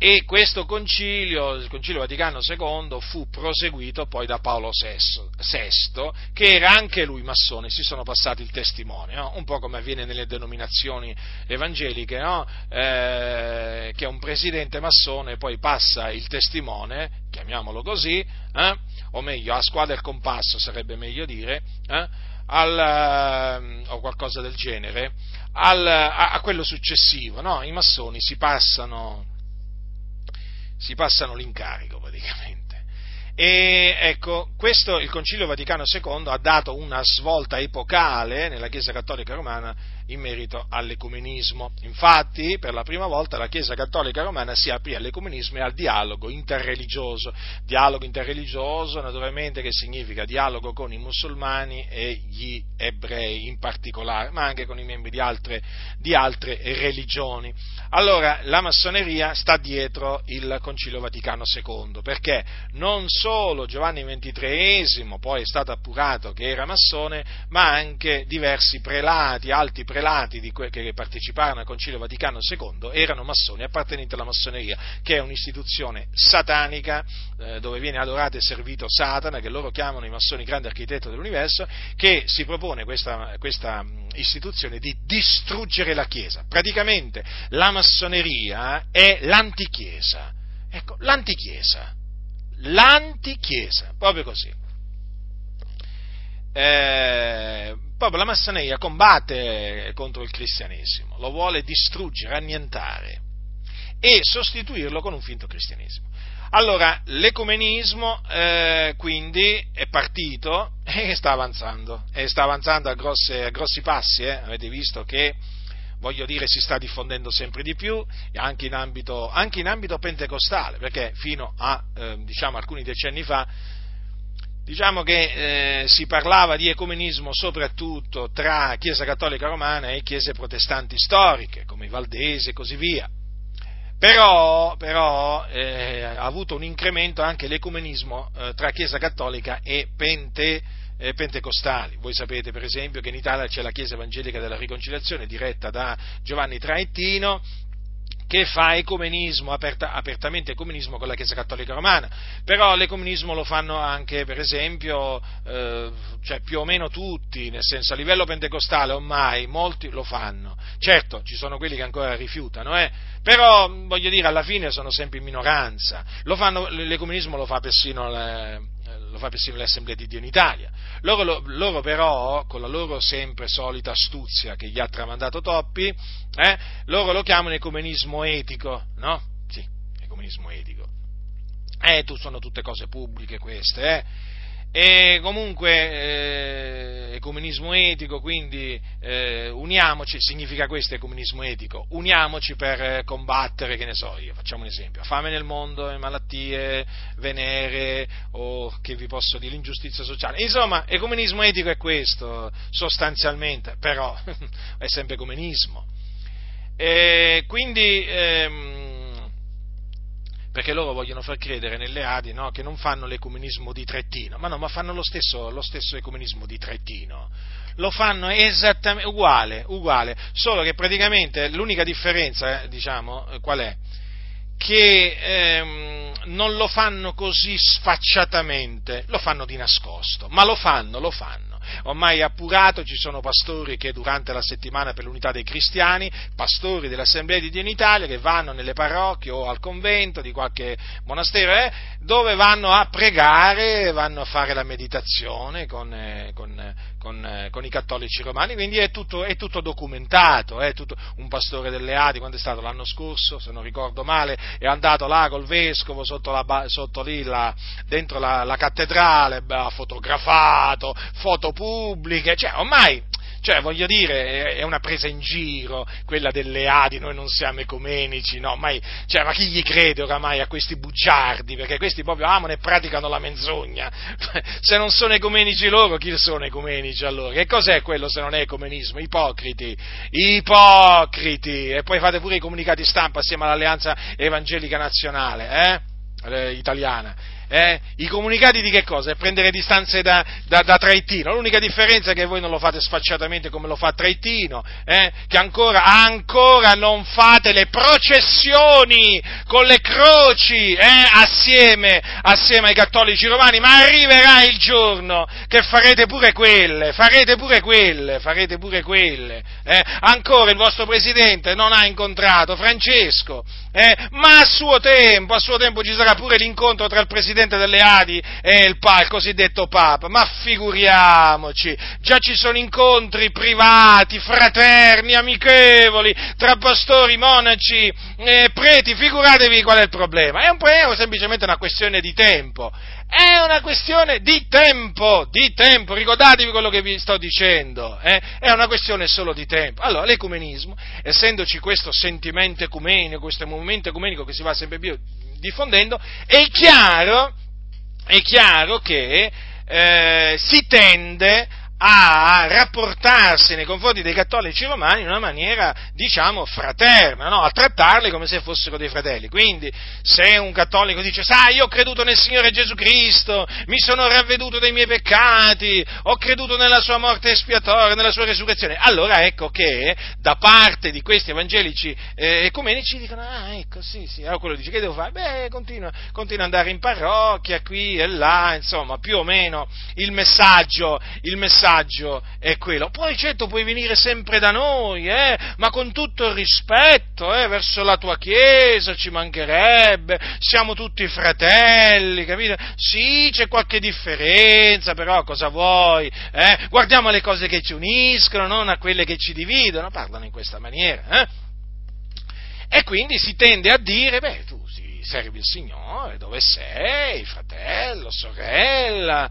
E questo concilio, il concilio Vaticano II, fu proseguito poi da Paolo VI, che era anche lui massone, si sono passati il testimone, no? un po' come avviene nelle denominazioni evangeliche, no? eh, che un presidente massone poi passa il testimone, chiamiamolo così, eh? o meglio, a squadra il compasso sarebbe meglio dire, eh? al, eh, o qualcosa del genere, al, a, a, quello successivo. No? I massoni si passano si passano l'incarico praticamente. E ecco, questo il Concilio Vaticano II ha dato una svolta epocale nella Chiesa Cattolica Romana in merito all'ecumenismo. Infatti, per la prima volta la Chiesa Cattolica Romana si aprì all'ecumenismo e al dialogo interreligioso. Dialogo interreligioso, naturalmente, che significa dialogo con i musulmani e gli ebrei in particolare, ma anche con i membri di altre, di altre religioni. Allora, la massoneria sta dietro il Concilio Vaticano II, perché non solo Giovanni XXIII poi è stato appurato che era massone, ma anche diversi prelati, alti prelati, prelati que- che parteciparono al Concilio Vaticano II erano massoni appartenenti alla massoneria, che è un'istituzione satanica eh, dove viene adorato e servito Satana, che loro chiamano i massoni grande architetto dell'universo, che si propone questa, questa istituzione di distruggere la Chiesa. Praticamente la massoneria è l'antichiesa. Ecco, l'antichiesa. L'antichiesa, proprio così. Eh, proprio la massoneria combatte contro il cristianesimo, lo vuole distruggere, annientare e sostituirlo con un finto cristianesimo. Allora, l'ecumenismo eh, quindi è partito e sta avanzando, e sta avanzando a, grosse, a grossi passi, eh? avete visto che, voglio dire, si sta diffondendo sempre di più, anche in ambito, anche in ambito pentecostale, perché fino a eh, diciamo, alcuni decenni fa diciamo che eh, si parlava di ecumenismo soprattutto tra Chiesa Cattolica Romana e Chiese protestanti storiche, come i Valdesi e così via. Però, però eh, ha avuto un incremento anche l'ecumenismo eh, tra Chiesa Cattolica e Pente, eh, Pentecostali. Voi sapete per esempio che in Italia c'è la Chiesa Evangelica della Riconciliazione diretta da Giovanni Traettino, che fa ecumenismo, aperta, apertamente ecumenismo con la Chiesa Cattolica Romana, però l'ecumenismo lo fanno anche, per esempio, eh, cioè più o meno tutti, nel senso a livello pentecostale ormai molti lo fanno. Certo, ci sono quelli che ancora rifiutano, eh, però voglio dire, alla fine sono sempre in minoranza. Lo fanno, l'ecumenismo lo fa persino le, lo fa persino l'Assemblea di Dio in Italia. Loro, loro, però, con la loro sempre solita astuzia che gli ha tramandato Toppi, eh, loro lo chiamano ecumenismo etico, no? Sì, ecumenismo etico. Eh, sono tutte cose pubbliche queste, eh? E comunque eh, ecumenismo etico, quindi eh, uniamoci, significa questo ecumenismo etico, uniamoci per eh, combattere, che ne so io, facciamo un esempio, fame nel mondo, malattie, venere o che vi posso dire, l'ingiustizia sociale. Insomma, ecumenismo etico è questo, sostanzialmente, però è sempre ecumenismo. E quindi ehm, perché loro vogliono far credere nelle Adi no, che non fanno l'ecumenismo di Trettino, ma no, ma fanno lo stesso, lo stesso ecumenismo di Trettino. Lo fanno esattamente uguale, uguale, solo che praticamente l'unica differenza, eh, diciamo, eh, qual è? Che ehm, non lo fanno così sfacciatamente, lo fanno di nascosto, ma lo fanno, lo fanno ormai è appurato, ci sono pastori che durante la settimana per l'unità dei cristiani, pastori dell'Assemblea di Dio in Italia, che vanno nelle parrocchie o al convento di qualche monastero, eh, dove vanno a pregare, vanno a fare la meditazione con, eh, con, con, eh, con i cattolici romani, quindi è tutto, è tutto documentato, è tutto, un pastore delle Adi, quando è stato l'anno scorso, se non ricordo male, è andato là col vescovo sotto, la, sotto lì, la, dentro la, la cattedrale, ha fotografato, foto pubbliche, cioè ormai cioè, voglio dire, è una presa in giro quella delle Adi, noi non siamo ecumenici, no, mai, cioè, ma chi gli crede oramai a questi bugiardi? Perché questi proprio amano e praticano la menzogna. Se non sono ecumenici loro, chi sono ecumenici allora? Che cos'è quello se non è ecumenismo? Ipocriti, ipocriti! E poi fate pure i comunicati stampa assieme all'Alleanza Evangelica Nazionale, eh? italiana eh? I comunicati di che cosa? È prendere distanze da, da, da, Traitino. L'unica differenza è che voi non lo fate sfacciatamente come lo fa Traitino, eh? che ancora, ancora, non fate le processioni con le croci eh? assieme, assieme ai cattolici romani, ma arriverà il giorno che farete pure quelle, farete pure quelle, farete pure quelle. Eh? Ancora il vostro presidente non ha incontrato Francesco, eh? ma a suo tempo, a suo tempo ci sarà pure l'incontro tra il presidente delle Adi e il, pa, il cosiddetto Papa, ma figuriamoci, già ci sono incontri privati, fraterni, amichevoli, tra pastori, monaci, e preti, figuratevi qual è il problema, è, un, è semplicemente una questione di tempo, è una questione di tempo, di tempo, ricordatevi quello che vi sto dicendo, eh? è una questione solo di tempo. Allora, l'ecumenismo, essendoci questo sentimento ecumenico, questo movimento ecumenico che si va sempre più diffondendo, è chiaro, è chiaro che eh, si tende a rapportarsi nei confronti dei cattolici romani in una maniera, diciamo, fraterna, no? a trattarli come se fossero dei fratelli. Quindi, se un cattolico dice, sai, io ho creduto nel Signore Gesù Cristo, mi sono ravveduto dei miei peccati, ho creduto nella sua morte espiatoria, nella sua resurrezione, allora ecco che da parte di questi evangelici eh, ecumenici dicono, ah, ecco, sì, sì, allora quello dice, che devo fare? Beh, continua, continua ad andare in parrocchia, qui e là, insomma, più o meno il messaggio, il messaggio messaggio è quello. Poi certo puoi venire sempre da noi, eh, ma con tutto il rispetto eh, verso la tua Chiesa, ci mancherebbe, siamo tutti fratelli, capito? Sì, c'è qualche differenza, però cosa vuoi? Eh? Guardiamo alle cose che ci uniscono, non a quelle che ci dividono, parlano in questa maniera. Eh? E quindi si tende a dire, beh, tu servi il Signore, dove sei, fratello, sorella,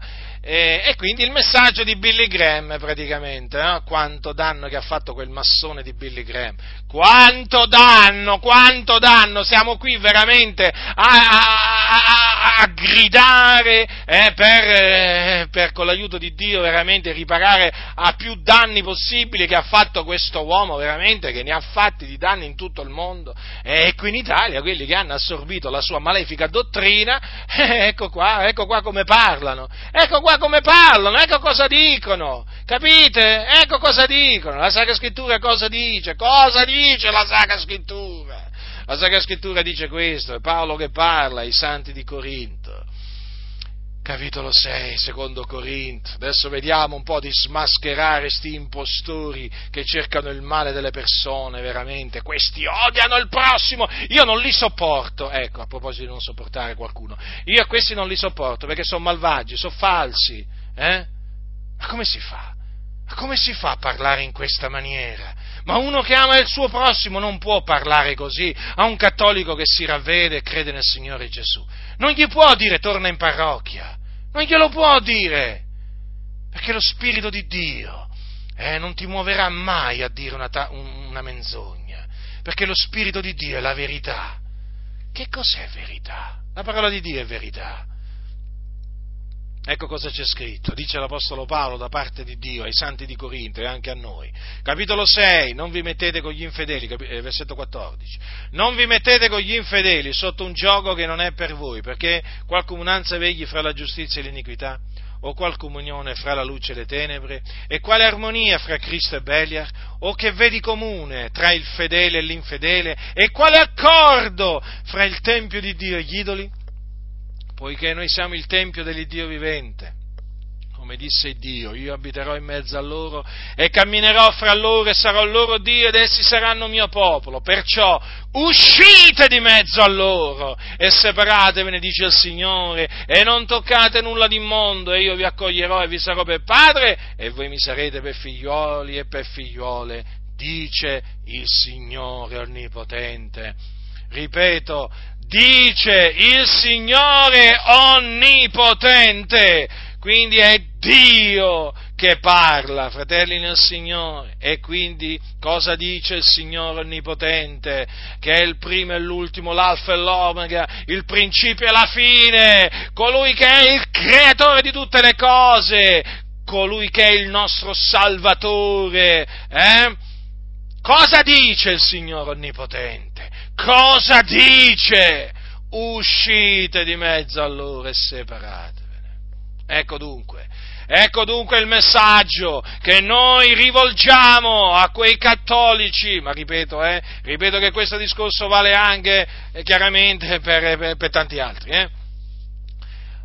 e, e, quindi il messaggio di Billy Graham praticamente, no? quanto danno che ha fatto quel massone di Billy Graham, quanto danno, quanto danno, siamo qui veramente a, a, a, a gridare eh, per, eh, per, con l'aiuto di Dio veramente riparare a più danni possibili che ha fatto questo uomo veramente, che ne ha fatti di danni in tutto il mondo. E qui in Italia quelli che hanno assorbito la sua malefica dottrina, eh, ecco qua, ecco qua come parlano, ecco qua come parlano, ecco cosa dicono, capite? Ecco cosa dicono, la Sacra Scrittura cosa dice, cosa dice la Sacra Scrittura? La Sacra Scrittura dice questo, è Paolo che parla ai santi di Corinto capitolo 6, secondo Corinto. Adesso vediamo un po' di smascherare questi impostori che cercano il male delle persone, veramente. Questi odiano il prossimo, io non li sopporto. Ecco, a proposito di non sopportare qualcuno, io a questi non li sopporto perché sono malvagi, sono falsi. Eh? Ma come si fa? Ma come si fa a parlare in questa maniera? Ma uno che ama il suo prossimo non può parlare così a un cattolico che si ravvede e crede nel Signore Gesù. Non gli può dire torna in parrocchia. Non glielo può dire, perché lo Spirito di Dio eh, non ti muoverà mai a dire una, ta- una menzogna, perché lo Spirito di Dio è la verità. Che cos'è verità? La parola di Dio è verità. Ecco cosa c'è scritto, dice l'Apostolo Paolo da parte di Dio ai santi di Corinto e anche a noi. Capitolo 6, non vi mettete con gli infedeli, eh, versetto 14. Non vi mettete con gli infedeli sotto un gioco che non è per voi, perché qual comunanza vegli fra la giustizia e l'iniquità? O qual comunione fra la luce e le tenebre? E quale armonia fra Cristo e Beliar? O che vedi comune tra il fedele e l'infedele? E quale accordo fra il Tempio di Dio e gli idoli? Poiché noi siamo il Tempio dell'Iddio vivente. Come disse Dio, io abiterò in mezzo a loro e camminerò fra loro e sarò loro Dio ed essi saranno mio popolo. Perciò uscite di mezzo a loro e separatevene, dice il Signore, e non toccate nulla d'immondo e io vi accoglierò e vi sarò per padre e voi mi sarete per figlioli e per figliole, dice il Signore Onnipotente. Ripeto, dice il Signore Onnipotente. Quindi è Dio che parla, fratelli nel Signore. E quindi cosa dice il Signore Onnipotente? Che è il primo e l'ultimo, l'alfa e l'omega, il principio e la fine, colui che è il creatore di tutte le cose, colui che è il nostro Salvatore. Eh? Cosa dice il Signore Onnipotente? Cosa dice? Uscite di mezzo a loro e separatevene. Ecco dunque, ecco dunque il messaggio che noi rivolgiamo a quei cattolici, ma ripeto, eh, ripeto che questo discorso vale anche eh, chiaramente per, per, per, tanti altri. Eh.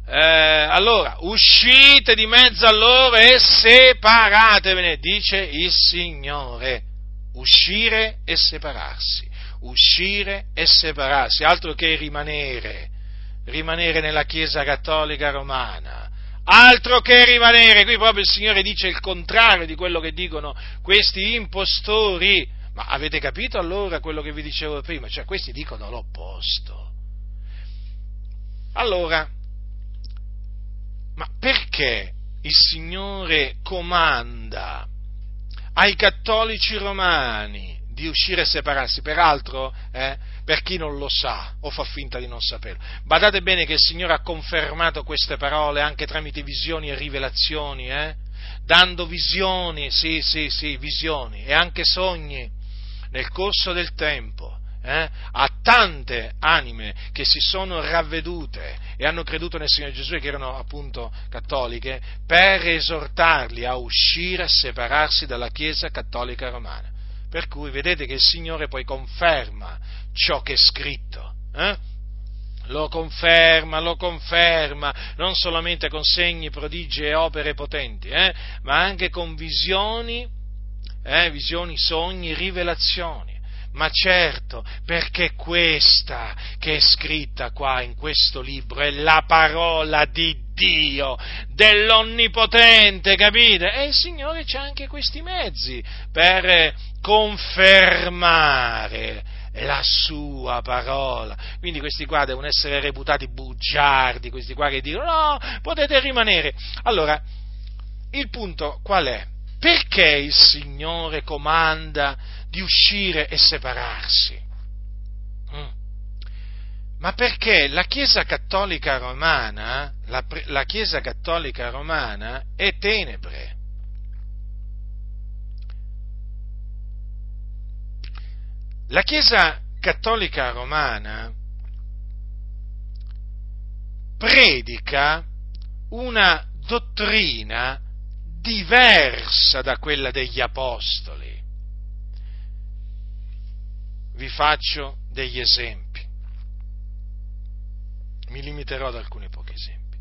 Eh, allora, uscite di mezzo a loro e separatevene, dice il Signore. Uscire e separarsi uscire e separarsi, altro che rimanere, rimanere nella Chiesa Cattolica Romana, altro che rimanere, qui proprio il Signore dice il contrario di quello che dicono questi impostori, ma avete capito allora quello che vi dicevo prima? Cioè questi dicono l'opposto. Allora, ma perché il Signore comanda ai cattolici romani di uscire e separarsi. Peraltro, eh, per chi non lo sa o fa finta di non saperlo, badate bene che il Signore ha confermato queste parole anche tramite visioni e rivelazioni, eh, dando visioni, sì, sì, sì, visioni e anche sogni nel corso del tempo. Eh, a tante anime che si sono ravvedute e hanno creduto nel Signore Gesù e che erano appunto cattoliche, per esortarli a uscire e separarsi dalla Chiesa cattolica romana. Per cui vedete che il Signore poi conferma ciò che è scritto. Eh? Lo conferma, lo conferma, non solamente con segni, prodigi e opere potenti, eh? ma anche con visioni, eh? visioni, sogni, rivelazioni ma certo, perché questa che è scritta qua in questo libro è la parola di Dio, dell'Onnipotente, capite? E il Signore c'ha anche questi mezzi per confermare la sua parola. Quindi questi qua devono essere reputati bugiardi, questi qua che dicono no, potete rimanere. Allora, il punto qual è? Perché il Signore comanda di uscire e separarsi? Mm. Ma perché la Chiesa Cattolica Romana, la, la Chiesa Cattolica Romana è tenebre La Chiesa cattolica romana predica una dottrina diversa da quella degli apostoli. Vi faccio degli esempi. Mi limiterò ad alcuni pochi esempi.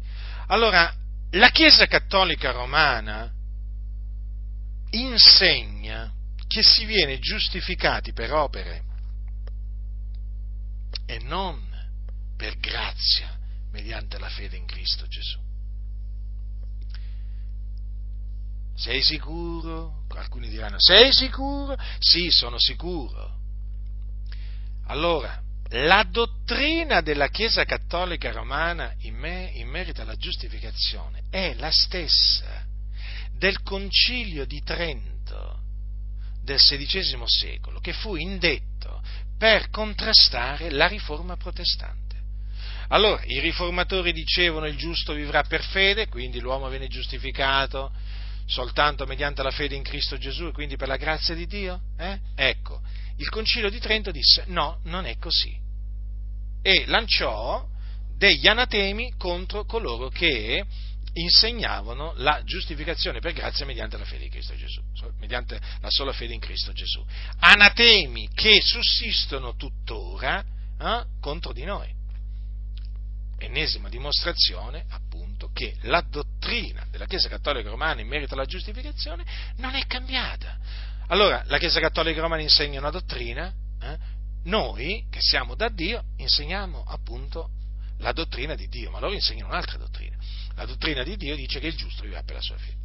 Allora, la Chiesa Cattolica Romana insegna che si viene giustificati per opere e non per grazia mediante la fede in Cristo Gesù. Sei sicuro? Alcuni diranno, sei sicuro? Sì, sono sicuro. Allora, la dottrina della Chiesa Cattolica Romana in, me, in merito alla giustificazione è la stessa del Concilio di Trento del XVI secolo, che fu indetto per contrastare la riforma protestante. Allora, i riformatori dicevano il giusto vivrà per fede, quindi l'uomo viene giustificato soltanto mediante la fede in Cristo Gesù e quindi per la grazia di Dio? Eh? Ecco, il Concilio di Trento disse no, non è così. E lanciò degli anatemi contro coloro che insegnavano la giustificazione per grazia mediante la fede in Cristo Gesù, mediante la sola fede in Cristo Gesù. Anatemi che sussistono tuttora eh, contro di noi. Ennesima dimostrazione, appunto, che la dottrina della Chiesa Cattolica Romana in merito alla giustificazione non è cambiata. Allora, la Chiesa Cattolica Romana insegna una dottrina, eh? noi, che siamo da Dio, insegniamo appunto la dottrina di Dio, ma loro insegnano un'altra dottrina. La dottrina di Dio dice che il giusto vivrà per la sua fede.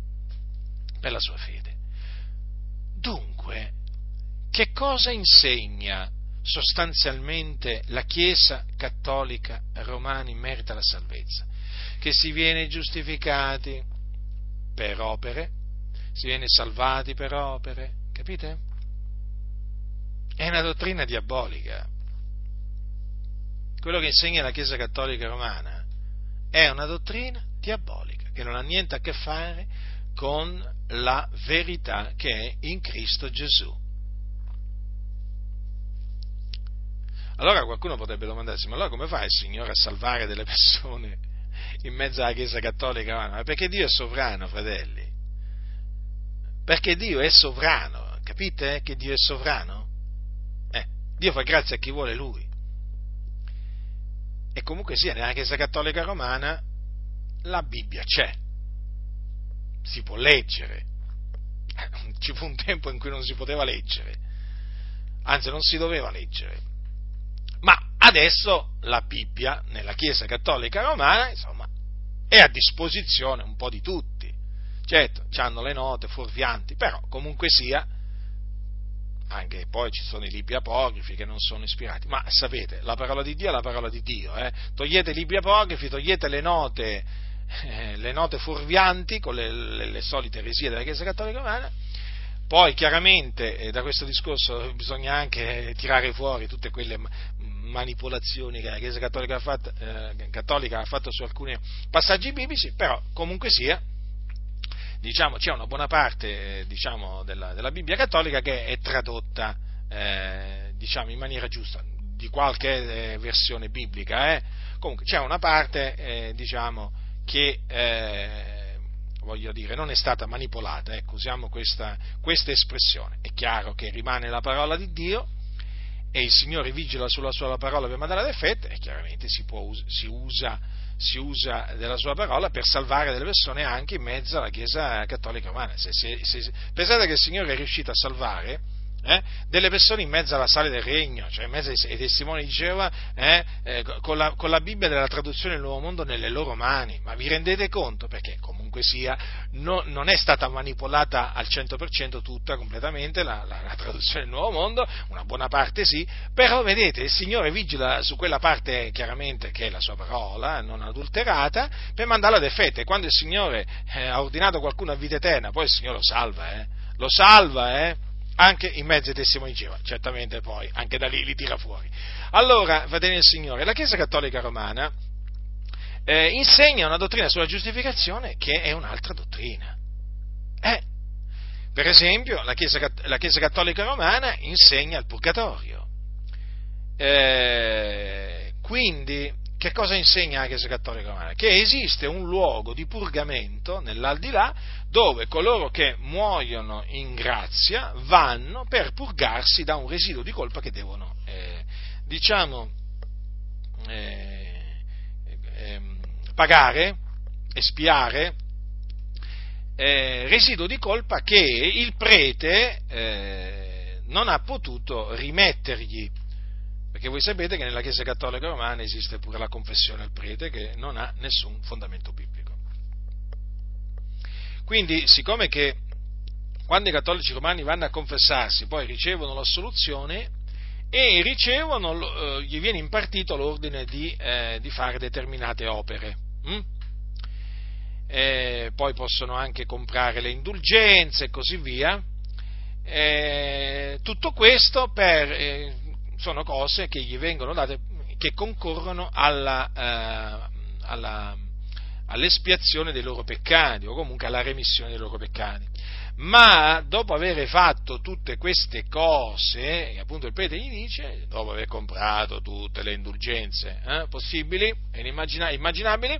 Per la sua fede. Dunque, che cosa insegna sostanzialmente la Chiesa cattolica romana in merito alla salvezza? Che si viene giustificati per opere, si viene salvati per opere, capite? È una dottrina diabolica. Quello che insegna la Chiesa cattolica romana è una dottrina diabolica, che non ha niente a che fare con la verità che è in Cristo Gesù. Allora qualcuno potrebbe domandarsi, ma allora come fa il Signore a salvare delle persone in mezzo alla Chiesa Cattolica? Ma perché Dio è sovrano, fratelli. Perché Dio è sovrano, capite che Dio è sovrano? Eh, Dio fa grazia a chi vuole Lui. E comunque sia, nella Chiesa Cattolica Romana la Bibbia c'è, si può leggere. Ci fu un tempo in cui non si poteva leggere, anzi non si doveva leggere. Ma adesso la Bibbia nella Chiesa Cattolica Romana, insomma, è a disposizione un po' di tutti. Certo, hanno le note fuorvianti, però comunque sia, anche poi ci sono i libri apocrifi che non sono ispirati, ma sapete, la parola di Dio è la parola di Dio, eh? togliete i libri apocrifi, togliete le note eh, le note fuorvianti con le, le, le, solite eresie della Chiesa Cattolica Romana. Poi chiaramente eh, da questo discorso bisogna anche tirare fuori tutte quelle manipolazioni che la Chiesa Cattolica ha, fatto, eh, Cattolica ha fatto su alcuni passaggi biblici, però comunque sia, diciamo, c'è una buona parte diciamo, della, della, Bibbia cattolica che è tradotta eh, diciamo, in maniera giusta, di qualche eh, versione biblica. Eh. Comunque c'è una parte, eh, diciamo, che eh, dire, non è stata manipolata, ecco, usiamo questa, questa espressione. È chiaro che rimane la parola di Dio e il Signore vigila sulla sua parola per mandare ad effetto e chiaramente si, può, si, usa, si, usa, della sua parola per salvare delle persone anche in mezzo alla Chiesa cattolica romana. Se, se, se, pensate che il Signore è riuscito a salvare eh, delle persone in mezzo alla sala del regno, cioè in mezzo ai, testimoni di Geova, eh, eh, con, la, con, la, Bibbia della traduzione del Nuovo Mondo nelle loro mani. Ma vi rendete conto? Perché comunque sia, no, non è stata manipolata al 100% tutta, completamente, la, la, la, traduzione del Nuovo Mondo, una buona parte sì, però vedete, il Signore vigila su quella parte chiaramente che è la sua parola, non adulterata, per mandarla ad effetto. E quando il Signore eh, ha ordinato qualcuno a vita eterna, poi il Signore lo salva, eh? Lo salva, eh? Anche in mezzo ai testimoni di Geova, certamente poi anche da lì li tira fuori. Allora, fratelli del Signore, la Chiesa Cattolica Romana eh, insegna una dottrina sulla giustificazione che è un'altra dottrina. Eh, per esempio, la Chiesa, la Chiesa, Cattolica Romana insegna il purgatorio. Eh, quindi, che cosa insegna la Chiesa Cattolica Romana? Che esiste un luogo di purgamento nell'aldilà dove coloro che muoiono in grazia vanno per purgarsi da un residuo di colpa che devono, eh, diciamo, eh, eh, pagare, espiare, eh, residuo di colpa che il prete eh, non ha potuto rimettergli. Perché voi sapete che nella Chiesa Cattolica Romana esiste pure la confessione al prete che non ha nessun fondamento biblico. Quindi, siccome che quando i cattolici romani vanno a confessarsi, poi ricevono l'assoluzione e ricevono, eh, gli viene impartito l'ordine di, eh, di fare determinate opere. Hm? Eh, poi possono anche comprare le indulgenze e così via. Eh, tutto questo per, eh, sono cose che gli vengono date, che concorrono alla, eh, alla, all'espiazione dei loro peccati o comunque alla remissione dei loro peccati. Ma dopo aver fatto tutte queste cose, appunto il prete gli dice, dopo aver comprato tutte le indulgenze eh, possibili e immaginabili,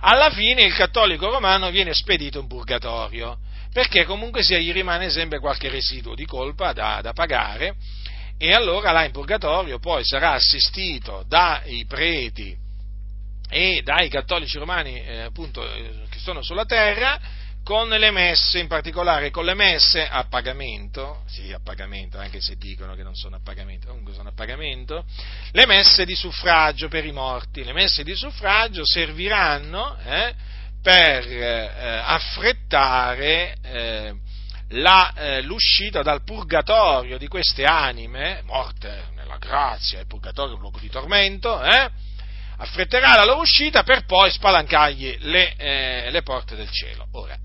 alla fine il cattolico romano viene spedito in purgatorio, perché comunque sia gli rimane sempre qualche residuo di colpa da, da pagare e allora là in purgatorio poi sarà assistito dai preti e dai cattolici romani eh, appunto eh, che sono sulla terra con le messe, in particolare con le messe a pagamento, sì a pagamento, anche se dicono che non sono a pagamento, comunque sono a pagamento, le messe di suffragio per i morti. Le messe di suffragio serviranno eh, per eh, affrettare eh, la, l'uscita dal purgatorio di queste anime, morte nella grazia, il purgatorio è un luogo di tormento, eh, affretterà la loro uscita per poi spalancargli le, eh, le porte del cielo. Ora,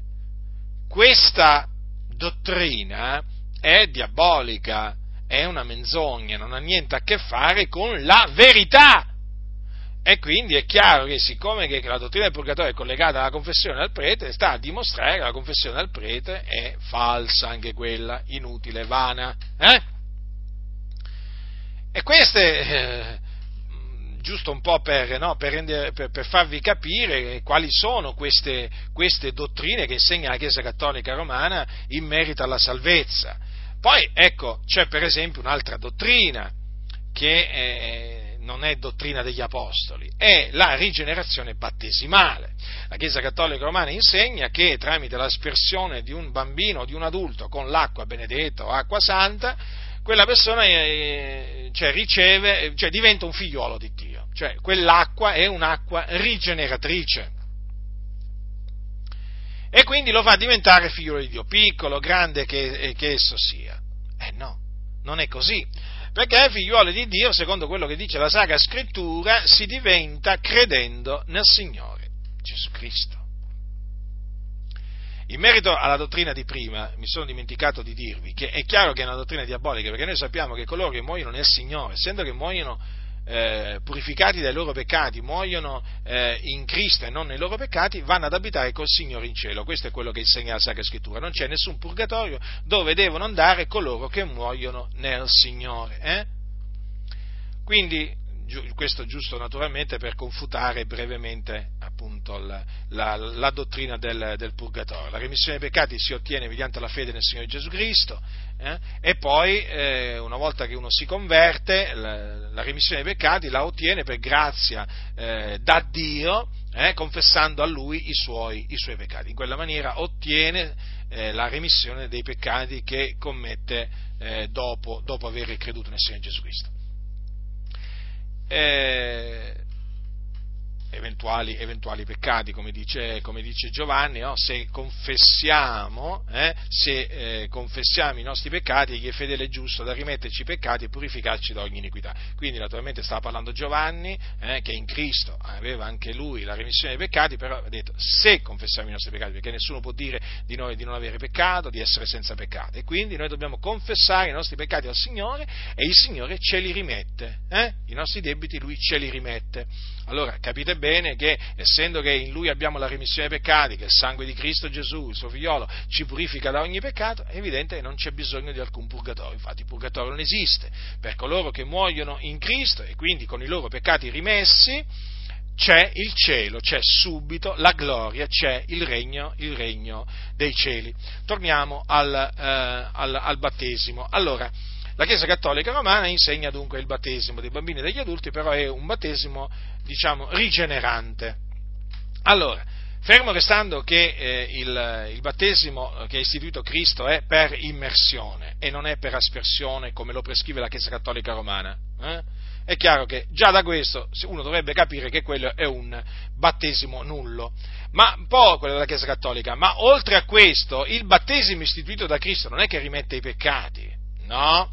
questa dottrina è diabolica, è una menzogna, non ha niente a che fare con la verità. E quindi è chiaro che siccome che la dottrina del purgatorio è collegata alla confessione al prete, sta a dimostrare che la confessione al prete è falsa, anche quella, inutile, vana. Eh? E queste, eh, giusto un po' per, no, per, rendere, per, per, farvi capire quali sono queste, queste, dottrine che insegna la Chiesa Cattolica Romana in merito alla salvezza. Poi, ecco, c'è per esempio un'altra dottrina che eh, non è dottrina degli Apostoli, è la rigenerazione battesimale. La Chiesa Cattolica Romana insegna che tramite l'aspersione di un bambino o di un adulto con l'acqua benedetta o acqua santa, quella persona eh, cioè, riceve, cioè, diventa un figliuolo di Dio cioè quell'acqua è un'acqua rigeneratrice. E quindi lo fa diventare figlio di Dio, piccolo, grande che, eh, che esso sia. Eh no, non è così. Perché figliuolo di Dio, secondo quello che dice la Sacra Scrittura, si diventa credendo nel Signore Gesù Cristo. In merito alla dottrina di prima, mi sono dimenticato di dirvi che è chiaro che è una dottrina diabolica, perché noi sappiamo che coloro che muoiono nel Signore, essendo che muoiono eh, purificati dai loro peccati, muoiono eh, in Cristo e non nei loro peccati, vanno ad abitare col Signore in cielo. Questo è quello che insegna la Sacra Scrittura. Non c'è nessun purgatorio dove devono andare coloro che muoiono nel Signore. Eh? Quindi questo giusto naturalmente per confutare brevemente appunto la, la, la dottrina del, del, purgatorio. La remissione dei peccati si ottiene mediante la fede nel Signore Gesù Cristo eh? e poi eh, una volta che uno si converte la, la, remissione dei peccati la ottiene per grazia eh, da Dio eh, confessando a Lui i suoi, i suoi, peccati. In quella maniera ottiene eh, la remissione dei peccati che commette eh, dopo, dopo aver creduto nel Signore Gesù Cristo eh, eventuali, eventuali, peccati, come dice, come dice Giovanni, no? se, confessiamo, eh, se eh, confessiamo, i nostri peccati, egli è fedele e giusto da rimetterci i peccati e purificarci da ogni iniquità. Quindi naturalmente stava parlando Giovanni, eh, che in Cristo aveva anche lui la remissione dei peccati, però ha detto se confessiamo i nostri peccati, perché nessuno può dire di noi di non avere peccato, di essere senza peccato. E quindi noi dobbiamo confessare i nostri peccati al Signore e il Signore ce li rimette, eh? i nostri debiti lui ce li rimette. Allora capite bene che essendo che in Lui abbiamo la remissione dei peccati, che il sangue di Cristo Gesù, il suo figliolo, ci purifica da ogni peccato, è evidente che non c'è bisogno di alcun purgatorio. Infatti il purgatorio non esiste. Per coloro che muoiono in Cristo e quindi con i loro peccati rimessi, c'è il cielo, c'è subito la gloria, c'è il regno, il regno dei cieli. Torniamo al, eh, al, al battesimo. Allora, La Chiesa Cattolica Romana insegna dunque il battesimo dei bambini e degli adulti, però è un battesimo, diciamo, rigenerante. Allora, fermo restando che eh, il, il, battesimo che ha istituito Cristo è per immersione e non è per aspersione come lo prescrive la Chiesa Cattolica Romana, eh? è chiaro che già da questo uno dovrebbe capire che quello è un battesimo nullo. Ma un po' quello della Chiesa Cattolica, ma oltre a questo, il battesimo istituito da Cristo non è che rimette i peccati, no?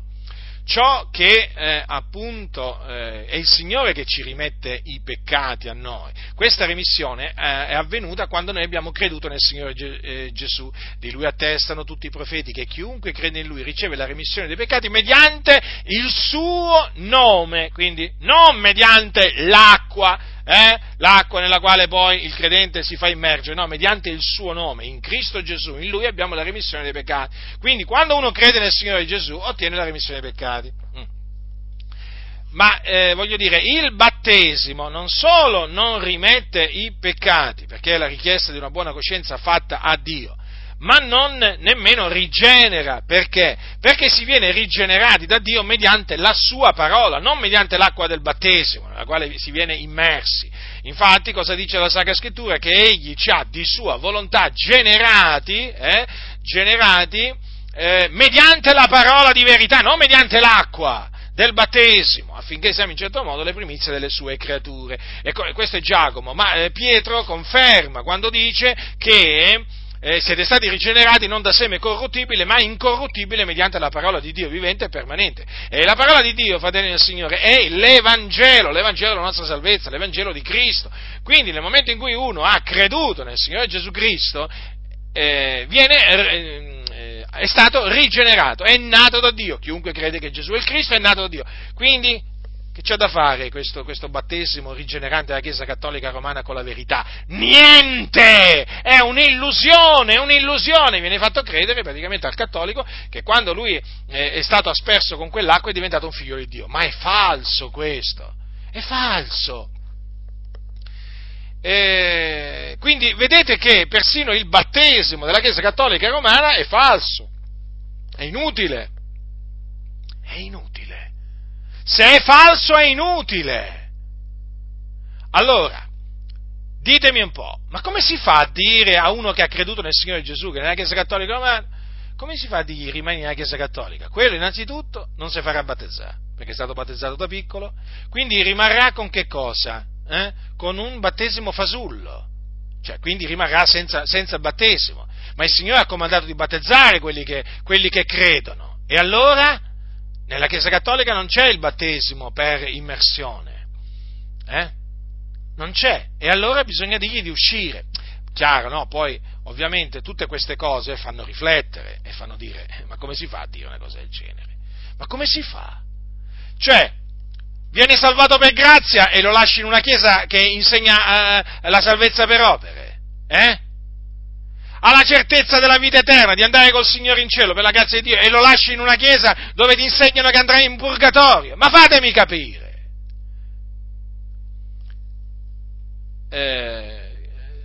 Ciò che eh, appunto eh, è il Signore che ci rimette i peccati a noi. Questa remissione eh, è avvenuta quando noi abbiamo creduto nel Signore Ge- eh, Gesù. Di Lui attestano tutti i profeti che chiunque crede in Lui riceve la remissione dei peccati mediante il suo nome, quindi non mediante l'acqua eh? l'acqua nella quale poi il credente si fa immergere, no, mediante il suo nome, in Cristo Gesù, in Lui abbiamo la remissione dei peccati. Quindi quando uno crede nel Signore Gesù ottiene la remissione dei peccati. Mm. Ma eh, voglio dire, il battesimo non solo non rimette i peccati, perché è la richiesta di una buona coscienza fatta a Dio, ma non nemmeno rigenera. Perché? Perché si viene rigenerati da Dio mediante la sua parola, non mediante l'acqua del battesimo, nella quale si viene immersi. Infatti, cosa dice la Sacra Scrittura? Che egli ci ha di sua volontà generati, eh, generati eh, mediante la parola di verità, non mediante l'acqua del battesimo, affinché siamo in certo modo le primizie delle sue creature. E questo è Giacomo, ma eh, Pietro conferma quando dice che eh, siete stati rigenerati non da seme corruttibile, ma incorruttibile mediante la parola di Dio vivente e permanente. E la parola di Dio, fratelli del Signore, è l'Evangelo, l'Evangelo della nostra salvezza, l'Evangelo di Cristo. Quindi nel momento in cui uno ha creduto nel Signore Gesù Cristo, eh, viene, eh, è stato rigenerato, è nato da Dio. Chiunque crede che Gesù è il Cristo è nato da Dio. Quindi che c'è da fare questo, questo, battesimo rigenerante della Chiesa Cattolica Romana con la verità? Niente! È un'illusione, un'illusione! Viene fatto credere praticamente al cattolico che quando lui è stato asperso con quell'acqua è diventato un figlio di Dio. Ma è falso questo! È falso! E quindi vedete che persino il battesimo della Chiesa Cattolica Romana è falso, è inutile, è inutile. Se è falso è inutile. Allora, ditemi un po', ma come si fa a dire a uno che ha creduto nel Signore Gesù, che nella Chiesa Cattolica Romana, come si fa a dirgli rimani nella Chiesa Cattolica? Quello innanzitutto non si farà battezzare, perché è stato battezzato da piccolo, quindi rimarrà con che cosa? Eh? Con un battesimo fasullo, cioè quindi rimarrà senza, senza battesimo. Ma il Signore ha comandato di battezzare quelli che, quelli che credono. E allora? Nella Chiesa Cattolica non c'è il battesimo per immersione, eh? Non c'è. E allora bisogna dirgli di uscire. Chiaro, no? Poi, ovviamente, tutte queste cose fanno riflettere e fanno dire, eh, ma come si fa a dire una cosa del genere? Ma come si fa? Cioè, viene salvato per grazia e lo lasci in una chiesa che insegna uh, la salvezza per opere? Eh? Ha la certezza della vita eterna, di andare col Signore in cielo per la grazia di Dio e lo lasci in una chiesa dove ti insegnano che andrai in purgatorio. Ma fatemi capire. Eh,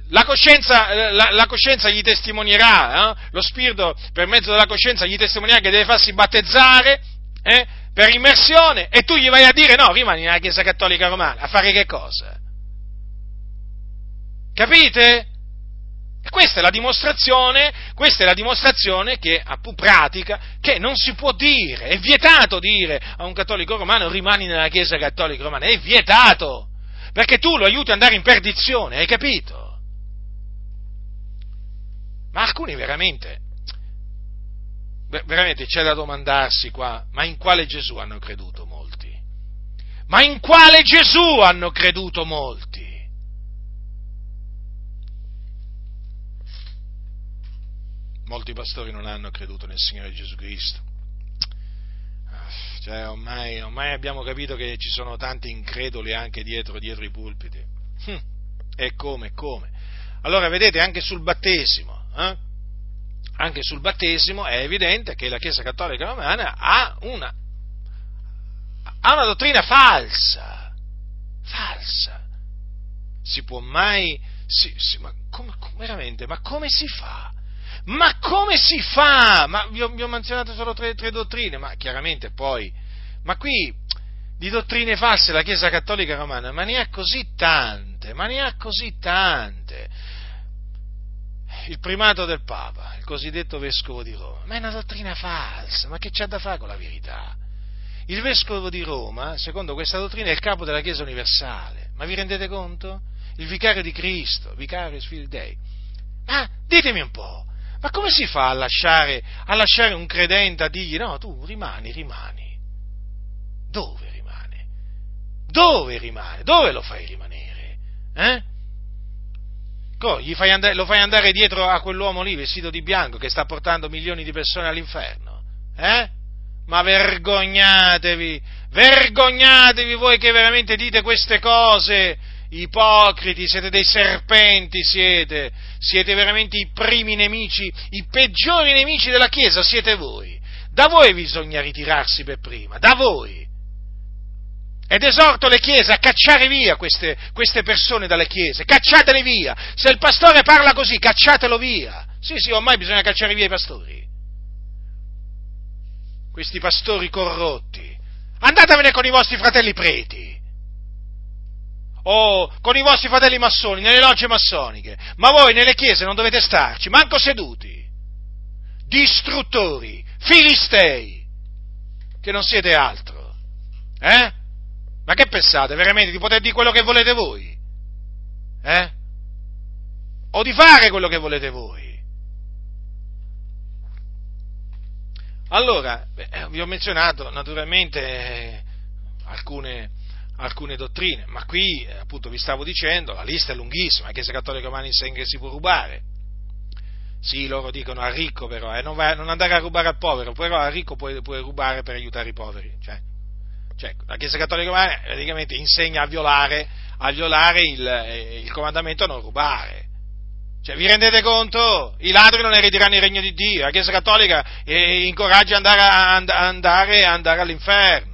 la, coscienza, eh, la, la coscienza, gli testimonierà, eh? lo spirito per mezzo della coscienza gli testimonierà che deve farsi battezzare eh, per immersione e tu gli vai a dire no, rimani nella Chiesa Cattolica Romana, a fare che cosa? Capite? Questa è la dimostrazione, questa è la dimostrazione che, pratica, che non si può dire, è vietato dire a un cattolico romano rimani nella Chiesa cattolica romana, è vietato, perché tu lo aiuti ad andare in perdizione, hai capito? Ma alcuni veramente, veramente c'è da domandarsi qua, ma in quale Gesù hanno creduto molti? Ma in quale Gesù hanno creduto molti? Molti pastori non hanno creduto nel Signore Gesù Cristo. Cioè, ormai, ormai, abbiamo capito che ci sono tanti increduli anche dietro, dietro i pulpiti. Hm. E come, come? Allora, vedete, anche sul battesimo, eh? anche sul battesimo è evidente che la Chiesa Cattolica Romana ha una, ha una dottrina falsa. Falsa. Si può mai... Si, si, ma come, veramente, ma come si fa Ma come si fa? Ma vi ho, vi ho menzionato solo tre, tre dottrine, ma chiaramente poi, ma qui di dottrine false la Chiesa Cattolica Romana, ma ne ha così tante, ma ne ha così tante. Il primato del Papa, il cosiddetto vescovo di Roma, ma è una dottrina falsa, ma che c'ha da fare con la verità? Il vescovo di Roma, secondo questa dottrina, è il capo della Chiesa universale, ma vi rendete conto? Il vicario di Cristo, vicario figlio Dei. Ma ditemi un po', ma come si fa a lasciare, a lasciare un credente a dirgli no, tu rimani, rimani? Dove? Dove rimane? Dove lo fai rimanere? Eh? Fai andare, lo fai andare dietro a quell'uomo lì vestito di bianco che sta portando milioni di persone all'inferno? Eh? Ma vergognatevi, vergognatevi voi che veramente dite queste cose, ipocriti, siete dei serpenti, siete, siete veramente i primi nemici, i peggiori nemici della Chiesa, siete voi. Da voi bisogna ritirarsi per prima, da voi. Ed esorto le chiese a cacciare via queste, queste, persone dalle chiese, cacciatele via. Se il pastore parla così, cacciatelo via. Sì, sì, ormai bisogna cacciare via i pastori. Questi pastori corrotti. Andatevene con i vostri fratelli preti. O con i vostri fratelli massoni, nelle logge massoniche. Ma voi nelle chiese non dovete starci, manco seduti. Distruttori, filistei, che non siete altro. Eh? Ma che pensate veramente di poter dire quello che volete voi? Eh? O di fare quello che volete voi? Allora, beh, vi ho menzionato naturalmente eh, alcune, alcune, dottrine, ma qui eh, appunto vi stavo dicendo, la lista è lunghissima, la Chiesa Cattolica Romana insegna che si può rubare. Sì, loro dicono al ricco però, eh, non, va, non, andare a rubare al povero, però al ricco puoi, puoi rubare per aiutare i poveri. Cioè, cioè, la Chiesa Cattolica Romana praticamente insegna a violare, a violare il, eh, il, comandamento a non rubare. Cioè, vi rendete conto? I ladri non erediranno il regno di Dio, la Chiesa Cattolica eh, incoraggia andare, a, andare, andare all'inferno.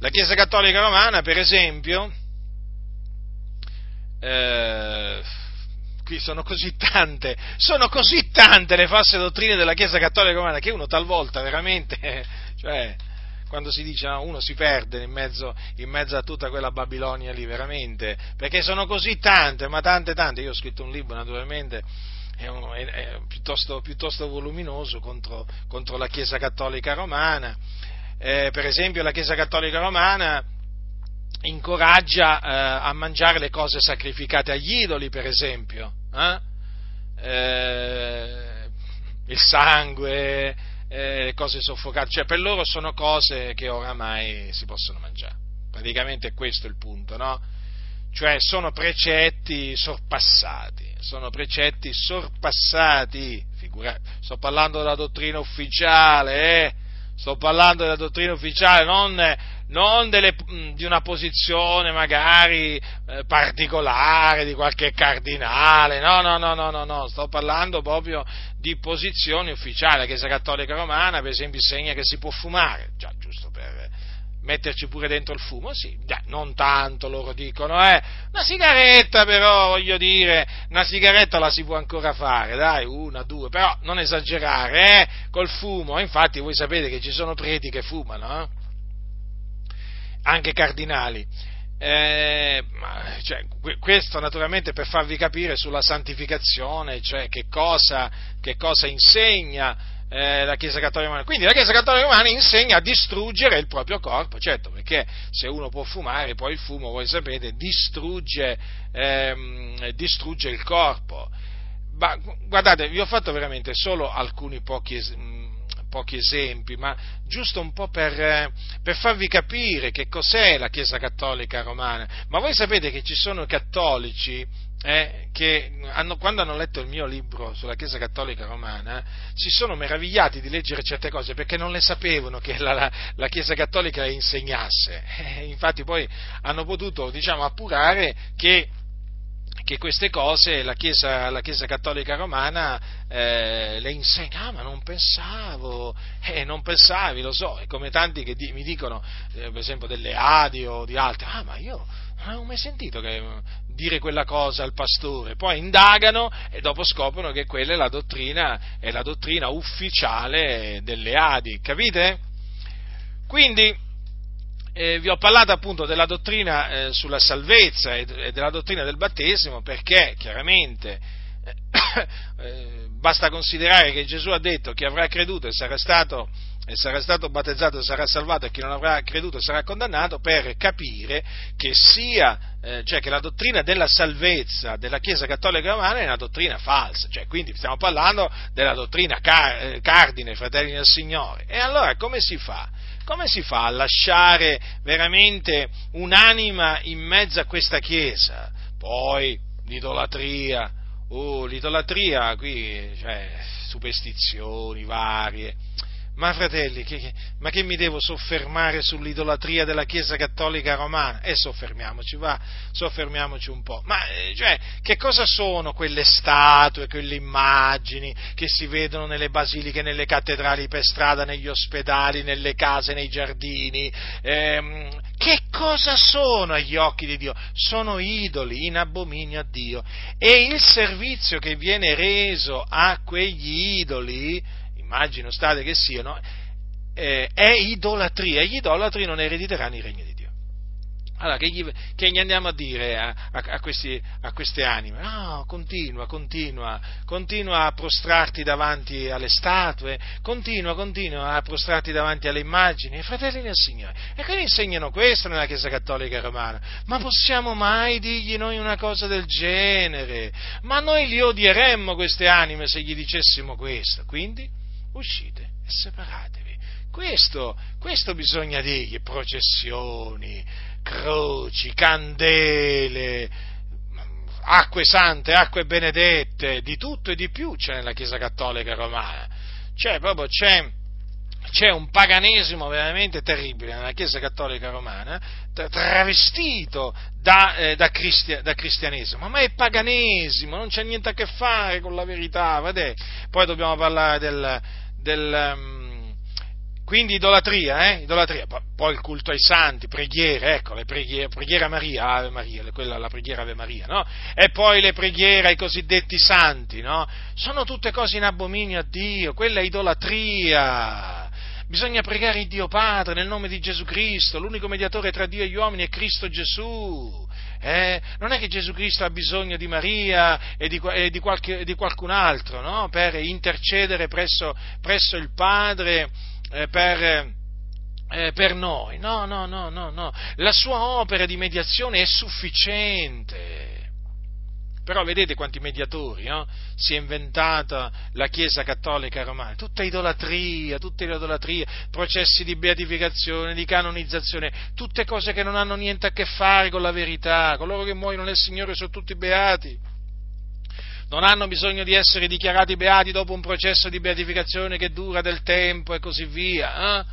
La Chiesa Cattolica Romana, per esempio, eh, qui sono così tante, sono così tante le false dottrine della Chiesa Cattolica Romana che uno talvolta veramente, cioè, quando si dice no, uno si perde in mezzo, in mezzo, a tutta quella Babilonia lì, veramente, perché sono così tante, ma tante, tante. Io ho scritto un libro, naturalmente, è, un, è, è piuttosto, piuttosto, voluminoso contro, contro, la Chiesa Cattolica Romana. Eh, per esempio, la Chiesa Cattolica Romana incoraggia eh, a mangiare le cose sacrificate agli idoli, per esempio. Eh? Eh, il sangue, eh, cose soffocate, cioè per loro sono cose che oramai si possono mangiare. Praticamente è questo il punto, no? Cioè sono precetti sorpassati, sono precetti sorpassati, figurati, sto parlando della dottrina ufficiale, eh? Sto parlando della dottrina ufficiale, non, non delle, di una posizione magari eh, particolare di qualche cardinale, no, no, no, no, no, no, sto parlando proprio di posizione ufficiale. La Chiesa Cattolica Romana, per esempio, insegna che si può fumare, già giusto per metterci pure dentro il fumo, sì, già, non tanto loro dicono, eh, una sigaretta però, voglio dire, una sigaretta la si può ancora fare, dai, una, due, però non esagerare, eh, col fumo, infatti voi sapete che ci sono preti che fumano, eh? anche cardinali. Eh, cioè, questo naturalmente per farvi capire sulla santificazione, cioè che cosa, che cosa insegna eh, la Chiesa Cattolica Romana. Quindi la Chiesa Cattolica Romana insegna a distruggere il proprio corpo, certo, perché se uno può fumare, poi il fumo, voi sapete, distrugge, ehm, distrugge il corpo. Ma guardate, vi ho fatto veramente solo alcuni pochi esempi pochi esempi, ma giusto un po' per, eh, per, farvi capire che cos'è la Chiesa Cattolica Romana. Ma voi sapete che ci sono cattolici eh, che hanno, quando hanno letto il mio libro sulla Chiesa Cattolica Romana si sono meravigliati di leggere certe cose perché non le sapevano che la, la, la Chiesa Cattolica le insegnasse. Eh, infatti poi hanno potuto diciamo, appurare che che queste cose la Chiesa, la Chiesa Cattolica Romana eh, le insegna, ah, ma non pensavo, eh, non pensavi, lo so, è come tanti che di, mi dicono, eh, per esempio delle Adi o di altri, ah ma io avevo mai sentito che, dire quella cosa al pastore, poi indagano e dopo scoprono che quella è la dottrina, è la dottrina ufficiale delle Adi, capite? Quindi eh, vi ho parlato appunto della dottrina eh, sulla salvezza e, e, della dottrina del battesimo perché chiaramente eh, basta considerare che Gesù ha detto chi avrà creduto e sarà stato e sarà stato battezzato sarà salvato e chi non avrà creduto sarà condannato per capire che sia eh, cioè che la dottrina della salvezza della Chiesa Cattolica Romana è una dottrina falsa, cioè quindi stiamo parlando della dottrina car- eh, cardine, fratelli del Signore. E allora come si fa? Come si fa a lasciare veramente un'anima in mezzo a questa Chiesa? Poi l'idolatria, oh, l'idolatria qui, cioè, superstizioni varie ma fratelli, che, ma che mi devo soffermare sull'idolatria della Chiesa Cattolica Romana? E eh, soffermiamoci, va, soffermiamoci un po'. Ma, eh, cioè, che cosa sono quelle statue, quelle immagini che si vedono nelle basiliche, nelle cattedrali per strada, negli ospedali, nelle case, nei giardini? Eh, che cosa sono agli occhi di Dio? Sono idoli in abominio a Dio. E il servizio che viene reso a quegli idoli, immagino state che siano, eh, è idolatria. Gli idolatri non erediteranno il regno di Dio. Allora, che gli, che gli andiamo a dire a, a, a, questi, a, queste anime? No, continua, continua, continua a prostrarti davanti alle statue, continua, continua a prostrarti davanti alle immagini. fratelli del Signore, e che insegnano questo nella Chiesa Cattolica Romana? Ma possiamo mai dirgli noi una cosa del genere? Ma noi li odieremmo queste anime se gli dicessimo questo. Quindi, uscite e separatevi. Questo, questo bisogna dirgli, processioni, croci, candele, acque sante, acque benedette, di tutto e di più c'è nella Chiesa Cattolica Romana. C'è proprio, c'è, c'è un paganesimo veramente terribile nella Chiesa Cattolica Romana, travestito da, eh, da, cristia, da, cristianesimo, ma è paganesimo, non c'è niente a che fare con la verità, vedete? Poi dobbiamo parlare del, del um, quindi idolatria, eh? idolatria, poi il culto ai santi, preghiere, ecco, le preghiere, preghiera Maria, Ave Maria, quella la preghiera Ave Maria, no? E poi le preghiere ai cosiddetti santi, no? Sono tutte cose in abominio a Dio, quella è idolatria. Bisogna pregare il Dio Padre nel nome di Gesù Cristo, l'unico mediatore tra Dio e gli uomini è Cristo Gesù. Eh? Non è che Gesù Cristo ha bisogno di Maria e di, e di, qualche, di qualcun altro no? per intercedere presso, presso il Padre eh, per, eh, per noi. No, no, no, no, no. La sua opera di mediazione è sufficiente. Però vedete quanti mediatori no? si è inventata la Chiesa Cattolica Romana, tutta idolatria, tutta idolatria, processi di beatificazione, di canonizzazione, tutte cose che non hanno niente a che fare con la verità, coloro che muoiono nel Signore sono tutti beati. Non hanno bisogno di essere dichiarati beati dopo un processo di beatificazione che dura del tempo e così via. Eh?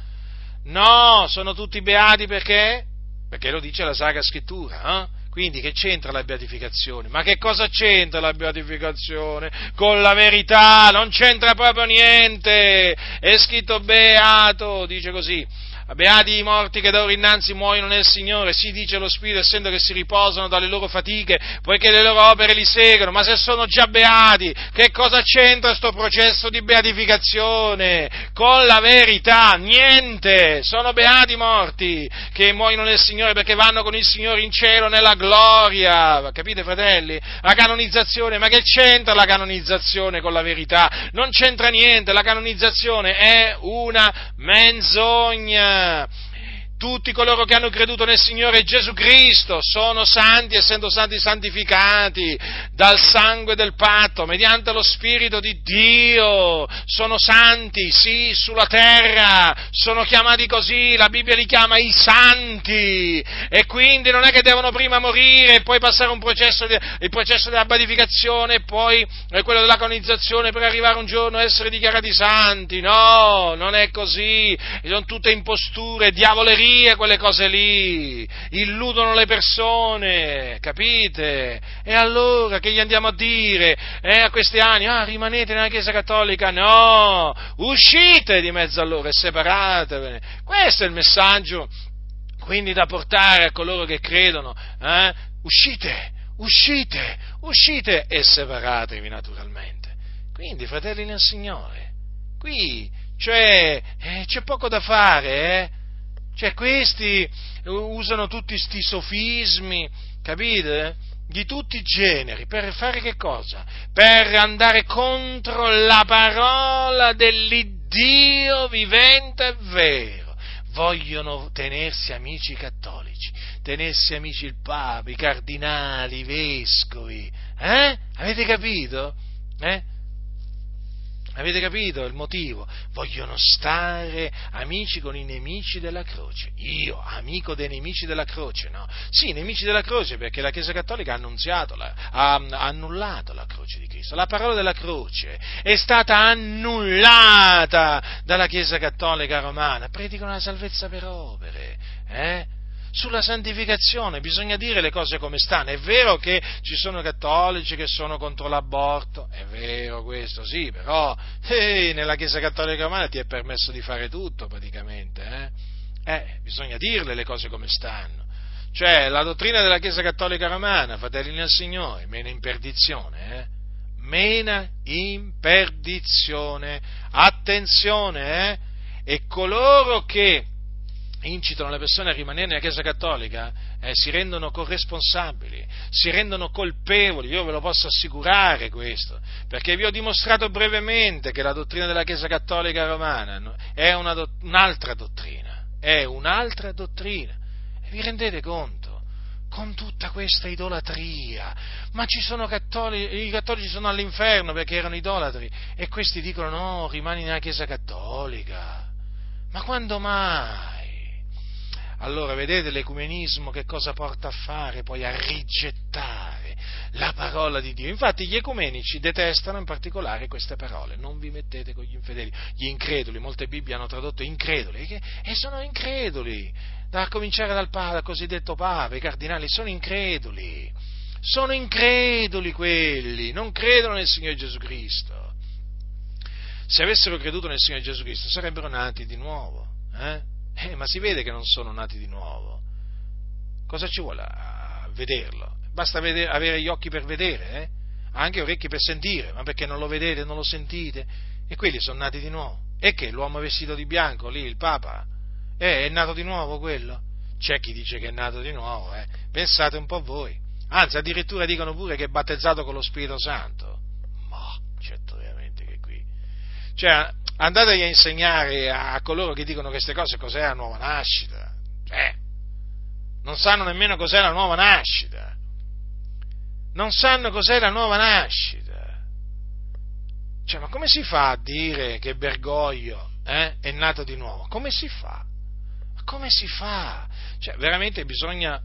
No, sono tutti beati perché? Perché lo dice la Sacra Scrittura. Eh? Quindi che c'entra la beatificazione? Ma che cosa c'entra la beatificazione con la verità? Non c'entra proprio niente. È scritto beato, dice così. Beati i morti che d'ora innanzi muoiono nel Signore, si dice lo Spirito, essendo che si riposano dalle loro fatiche, poiché le loro opere li seguono, ma se sono già beati, che cosa c'entra questo processo di beatificazione con la verità? Niente! Sono beati i morti che muoiono nel Signore perché vanno con il Signore in cielo nella gloria. Capite, fratelli? La canonizzazione, ma che c'entra la canonizzazione con la verità? Non c'entra niente, la canonizzazione è una menzogna una, tutti coloro che hanno creduto nel Signore Gesù Cristo sono santi, essendo stati santificati dal sangue del patto, mediante lo Spirito di Dio. Sono santi, sì, sulla terra, sono chiamati così, la Bibbia li chiama i santi. E quindi non è che devono prima morire e poi passare processo, il processo della beatificazione e poi quello della colonizzazione per arrivare un giorno a essere dichiarati santi. No, non è così. Sono tutte imposture, diavolerie follie quelle cose lì, illudono le persone, capite? E allora che gli andiamo a dire eh, a questi anni? Ah, rimanete nella Chiesa Cattolica? No, uscite di mezzo a loro e separatevene. Questo è il messaggio quindi da portare a coloro che credono, eh? uscite, uscite, uscite e separatevi naturalmente. Quindi, fratelli nel Signore, qui cioè, eh, c'è poco da fare, eh? Cioè, questi usano tutti questi sofismi, capite? Di tutti i generi, per fare che cosa? Per andare contro la parola dell'Iddio vivente e vero. Vogliono tenersi amici cattolici, tenersi amici il Papa, i cardinali, i vescovi. Eh? Avete capito? Eh? Avete capito il motivo? Vogliono stare amici con i nemici della croce. Io, amico dei nemici della croce, no? Sì, nemici della croce perché la Chiesa Cattolica ha la, ha, ha annullato la croce di Cristo. La parola della croce è stata annullata dalla Chiesa Cattolica romana. Predicano la salvezza per opere, eh? Sulla santificazione, bisogna dire le cose come stanno. È vero che ci sono cattolici che sono contro l'aborto, è vero questo, sì, però hey, nella Chiesa Cattolica Romana ti è permesso di fare tutto praticamente. Eh? eh, bisogna dirle le cose come stanno. Cioè, la dottrina della Chiesa Cattolica Romana, fratelli nel Signore, mena in perdizione, eh? Mena in perdizione. Attenzione, eh? E coloro che incitano le persone a rimanere nella Chiesa Cattolica eh, si rendono corresponsabili, si rendono colpevoli, io ve lo posso assicurare questo, perché vi ho dimostrato brevemente che la dottrina della Chiesa Cattolica Romana è una, un'altra dottrina, è un'altra dottrina, e vi rendete conto? Con tutta questa idolatria, ma ci sono cattolici, i cattolici sono all'inferno perché erano idolatri, e questi dicono no, rimani nella Chiesa Cattolica. Ma quando mai? Allora vedete l'ecumenismo che cosa porta a fare? Poi a rigettare la parola di Dio. Infatti gli ecumenici detestano in particolare queste parole, non vi mettete con gli infedeli, gli increduli, molte Bibbie hanno tradotto increduli, e sono increduli, da cominciare dal, dal cosiddetto Papa, i cardinali sono increduli, sono increduli quelli, non credono nel Signore Gesù Cristo. Se avessero creduto nel Signore Gesù Cristo sarebbero nati di nuovo. Eh? Eh, ma si vede che non sono nati di nuovo. Cosa ci vuole a vederlo? Basta vedere, avere gli occhi per vedere, eh? anche orecchi per sentire, ma perché non lo vedete, non lo sentite? E quelli sono nati di nuovo. E che l'uomo vestito di bianco, lì, il Papa, eh, è nato di nuovo quello? C'è chi dice che è nato di nuovo, eh? pensate un po' voi. Anzi, addirittura dicono pure che è battezzato con lo Spirito Santo. Ma, certo. Cioè, andategli a insegnare a coloro che dicono queste cose cos'è la nuova nascita. Cioè, non sanno nemmeno cos'è la nuova nascita. Non sanno cos'è la nuova nascita. Cioè, ma come si fa a dire che Bergoglio eh, è nato di nuovo? Come si fa? Ma come si fa? Cioè, veramente bisogna,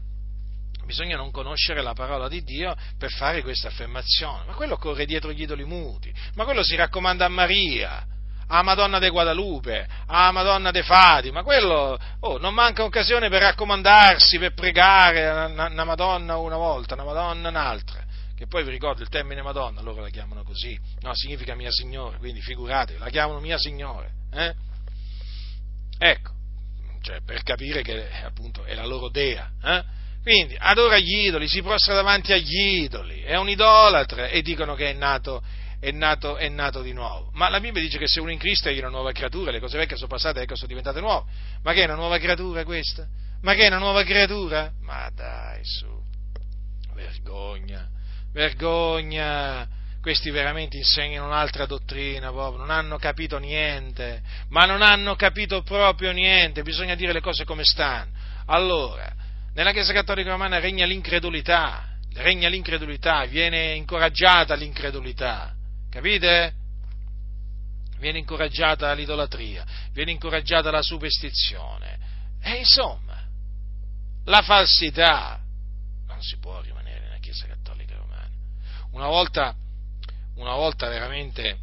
bisogna non conoscere la parola di Dio per fare questa affermazione. Ma quello corre dietro gli idoli muti, ma quello si raccomanda a Maria a Madonna de Guadalupe, a Madonna de Fati, ma quello oh, non manca occasione per raccomandarsi, per pregare una, una Madonna una volta, una Madonna un'altra. Che poi vi ricordo il termine Madonna, loro la chiamano così, no, significa mia signore, quindi figuratevi, la chiamano mia signore. Eh? Ecco, cioè per capire che appunto è la loro dea. Eh? Quindi adora gli idoli, si prostra davanti agli idoli, è un idolatra e dicono che è nato è nato, è nato, di nuovo. Ma la Bibbia dice che se uno in Cristo è una nuova creatura, le cose vecchie sono passate, ecco sono diventate nuove. Ma che è una nuova creatura questa? Ma che è una nuova creatura? Ma dai, su, vergogna, vergogna. Questi veramente insegnano un'altra dottrina, proprio. non hanno capito niente, ma non hanno capito proprio niente, bisogna dire le cose come stanno. Allora, nella Chiesa Cattolica Romana regna l'incredulità, regna l'incredulità, viene incoraggiata l'incredulità. Capite? Viene incoraggiata l'idolatria, viene incoraggiata la superstizione. E insomma, la falsità. Non si può rimanere nella Chiesa Cattolica Romana. Una volta, una volta veramente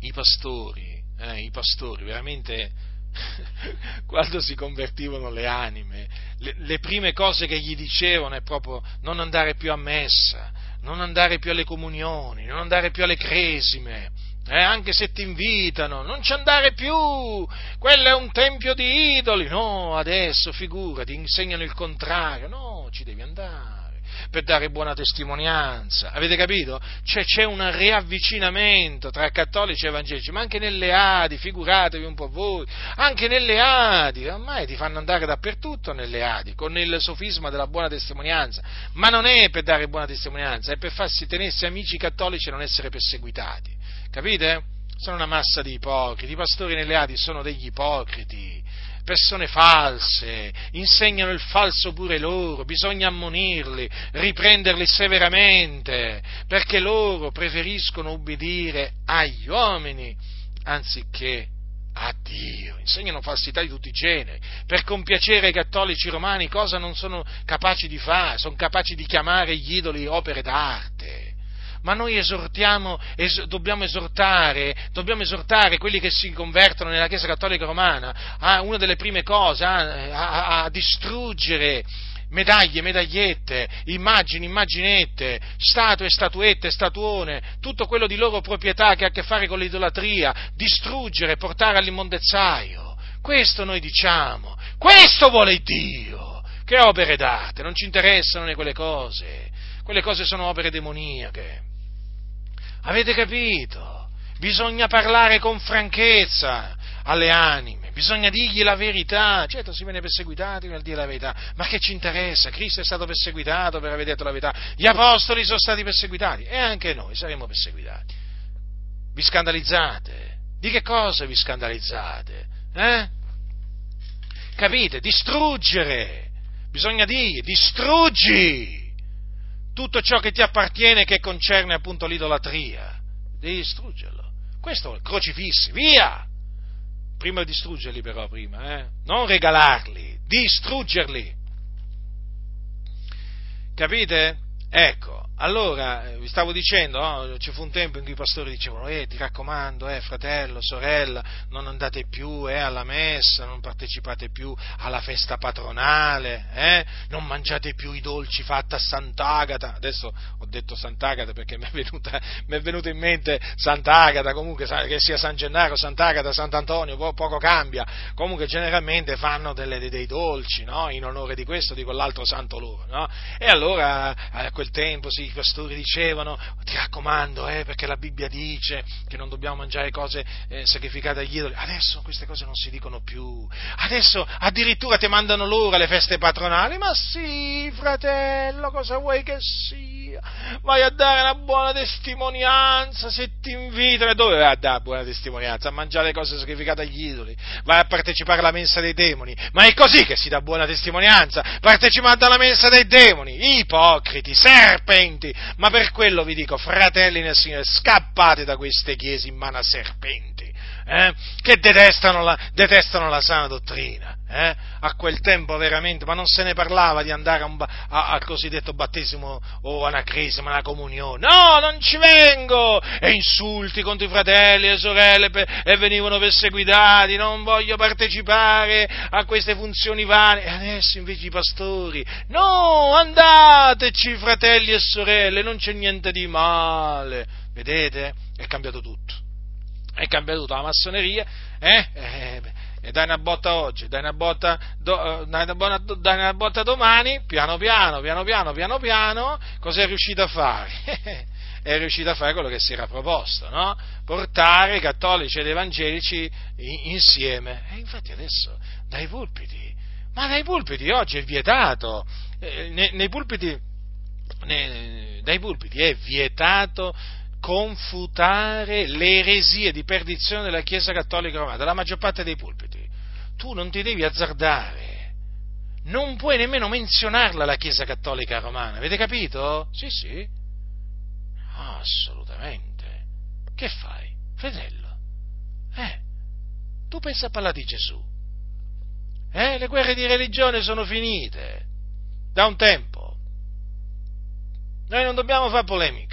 i pastori, eh, i pastori veramente quando si convertivano le anime, le, le, prime cose che gli dicevano è proprio non andare più a messa, non andare più alle comunioni, non andare più alle cresime, eh, anche se ti invitano, non ci andare più, quello è un tempio di idoli, no, adesso figurati, insegnano il contrario, no, ci devi andare per dare buona testimonianza. Avete capito? Cioè c'è un riavvicinamento tra cattolici e evangelici, ma anche nelle Adi, figuratevi un po' voi, anche nelle Adi, ormai ti fanno andare dappertutto nelle Adi, con il sofisma della buona testimonianza, ma non è per dare buona testimonianza, è per farsi tenersi amici cattolici e non essere perseguitati. Capite? Sono una massa di ipocriti, i pastori nelle Adi sono degli ipocriti persone false, insegnano il falso pure loro, bisogna ammonirli, riprenderli severamente, perché loro preferiscono ubbidire agli uomini anziché a Dio, insegnano falsità di tutti i generi, per compiacere i cattolici romani cosa non sono capaci di fare, sono capaci di chiamare gli idoli opere d'arte ma noi esortiamo, es, dobbiamo, esortare, dobbiamo esortare quelli che si convertono nella Chiesa Cattolica Romana a una delle prime cose, a, a, a distruggere medaglie, medagliette, immagini, immaginette, statue, statuette, statuone, tutto quello di loro proprietà che ha a che fare con l'idolatria, distruggere, portare all'immondezzaio. Questo noi diciamo, questo vuole Dio. Che opere date, non ci interessano né quelle cose, quelle cose sono opere demoniache. Avete capito? Bisogna parlare con franchezza alle anime, bisogna dirgli la verità. Certo, si viene perseguitati nel dire la verità, ma che ci interessa? Cristo è stato perseguitato per aver detto la verità, gli apostoli sono stati perseguitati e anche noi saremo perseguitati. Vi scandalizzate? Di che cosa vi scandalizzate? Eh? Capite? Distruggere! Bisogna dire, distruggi! Tutto ciò che ti appartiene che concerne appunto l'idolatria, devi distruggerlo. Questo, crocifissi, via! Prima distruggerli però, prima, eh? non regalarli, distruggerli. Capite? Ecco, allora, eh, vi stavo dicendo, no? ci fu un tempo in cui i pastori dicevano, eh, ti raccomando, eh, fratello, sorella, non andate più eh, alla messa, non partecipate più alla festa patronale, eh? non mangiate più i dolci fatti a Sant'Agata. Adesso ho detto Sant'Agata perché mi è venuta, mi è venuta in mente Sant'Agata, comunque che sia San Gennaro, Sant'Agata, Sant'Antonio, poco cambia. Comunque generalmente fanno delle, dei dolci, no? in onore di questo, di quell'altro santo loro. No? E allora a quel tempo si i pastori dicevano, ti raccomando, eh, perché la Bibbia dice che non dobbiamo mangiare cose eh, sacrificate agli idoli. Adesso queste cose non si dicono più. Adesso addirittura ti mandano loro alle feste patronali. Ma sì, fratello, cosa vuoi che sia? Vai a dare una buona testimonianza se ti invitano. Dove vai a dare buona testimonianza? A mangiare cose sacrificate agli idoli. Vai a partecipare alla mensa dei demoni. Ma è così che si dà buona testimonianza, partecipando alla mensa dei demoni. Ipocriti, serpenti serpenti, ma per quello vi dico, fratelli nel Signore, scappate da queste chiese in mano a serpenti, eh, che detestano la, detestano la sana dottrina. Eh? A quel tempo veramente, ma non se ne parlava di andare al cosiddetto battesimo o anacrisma, alla comunione. No, non ci vengo! E insulti contro i fratelli e le sorelle per, e venivano perseguitati, non voglio partecipare a queste funzioni vane. E adesso invece i pastori, no, andateci fratelli e sorelle, non c'è niente di male. Vedete? È cambiato tutto. È cambiato la massoneria, eh? eh e dai una botta oggi, dai una botta, do, eh, dai una buona, dai una botta domani, piano piano, piano piano, piano piano, cosa è riuscito a fare? è riuscito a fare quello che si era proposto, no? Portare i cattolici ed evangelici insieme. E infatti adesso dai pulpiti, ma dai pulpiti oggi è vietato, eh, nei, nei pulpiti, nei, dai pulpiti è vietato confutare le eresie di perdizione della Chiesa Cattolica Romana, della maggior parte dei pulpiti. Tu non ti devi azzardare, non puoi nemmeno menzionarla la Chiesa Cattolica Romana, avete capito? Sì, sì, assolutamente. Che fai, fratello? Eh, tu pensa a parlare di Gesù. Eh, le guerre di religione sono finite da un tempo. Noi non dobbiamo fare polemica.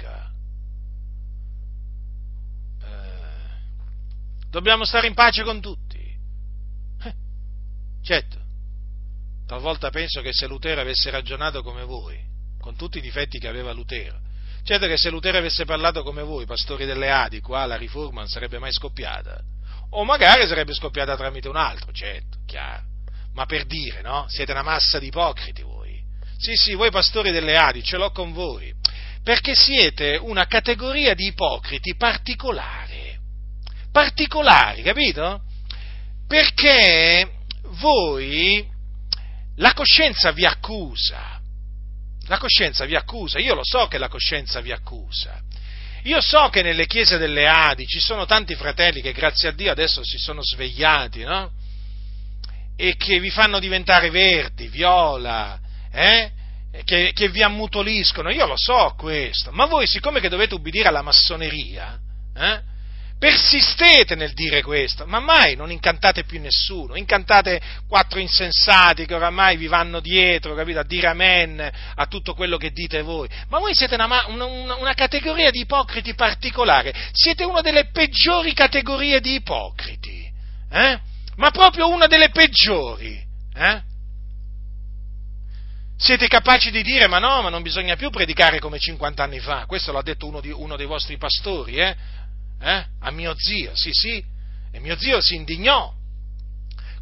Dobbiamo stare in pace con tutti. Eh, certo, talvolta penso che se Lutero avesse ragionato come voi, con tutti i difetti che aveva Lutero, Certo che se Lutero avesse parlato come voi, pastori delle Adi, qua la riforma non sarebbe mai scoppiata. O magari sarebbe scoppiata tramite un altro, certo, chiaro. Ma per dire, no? Siete una massa di ipocriti voi. Sì, sì, voi pastori delle Adi, ce l'ho con voi. Perché siete una categoria di ipocriti particolare. Particolari, capito? Perché voi, la coscienza vi accusa la coscienza vi accusa, io lo so che la coscienza vi accusa. Io so che nelle chiese delle Adi ci sono tanti fratelli che grazie a Dio adesso si sono svegliati, no? E che vi fanno diventare verdi, viola, eh? Che, che, vi ammutoliscono, io lo so questo, ma voi siccome che dovete ubbidire alla massoneria, eh? Persistete nel dire questo, ma mai non incantate più nessuno, incantate quattro insensati che oramai vi vanno dietro, capito, a dire amen a tutto quello che dite voi, ma voi siete una, una, una categoria di ipocriti particolare, siete una delle peggiori categorie di ipocriti, eh? ma proprio una delle peggiori. Eh? Siete capaci di dire, ma no, ma non bisogna più predicare come 50 anni fa, questo l'ha detto uno, di, uno dei vostri pastori, eh? Eh? a mio zio, sì sì, e mio zio si indignò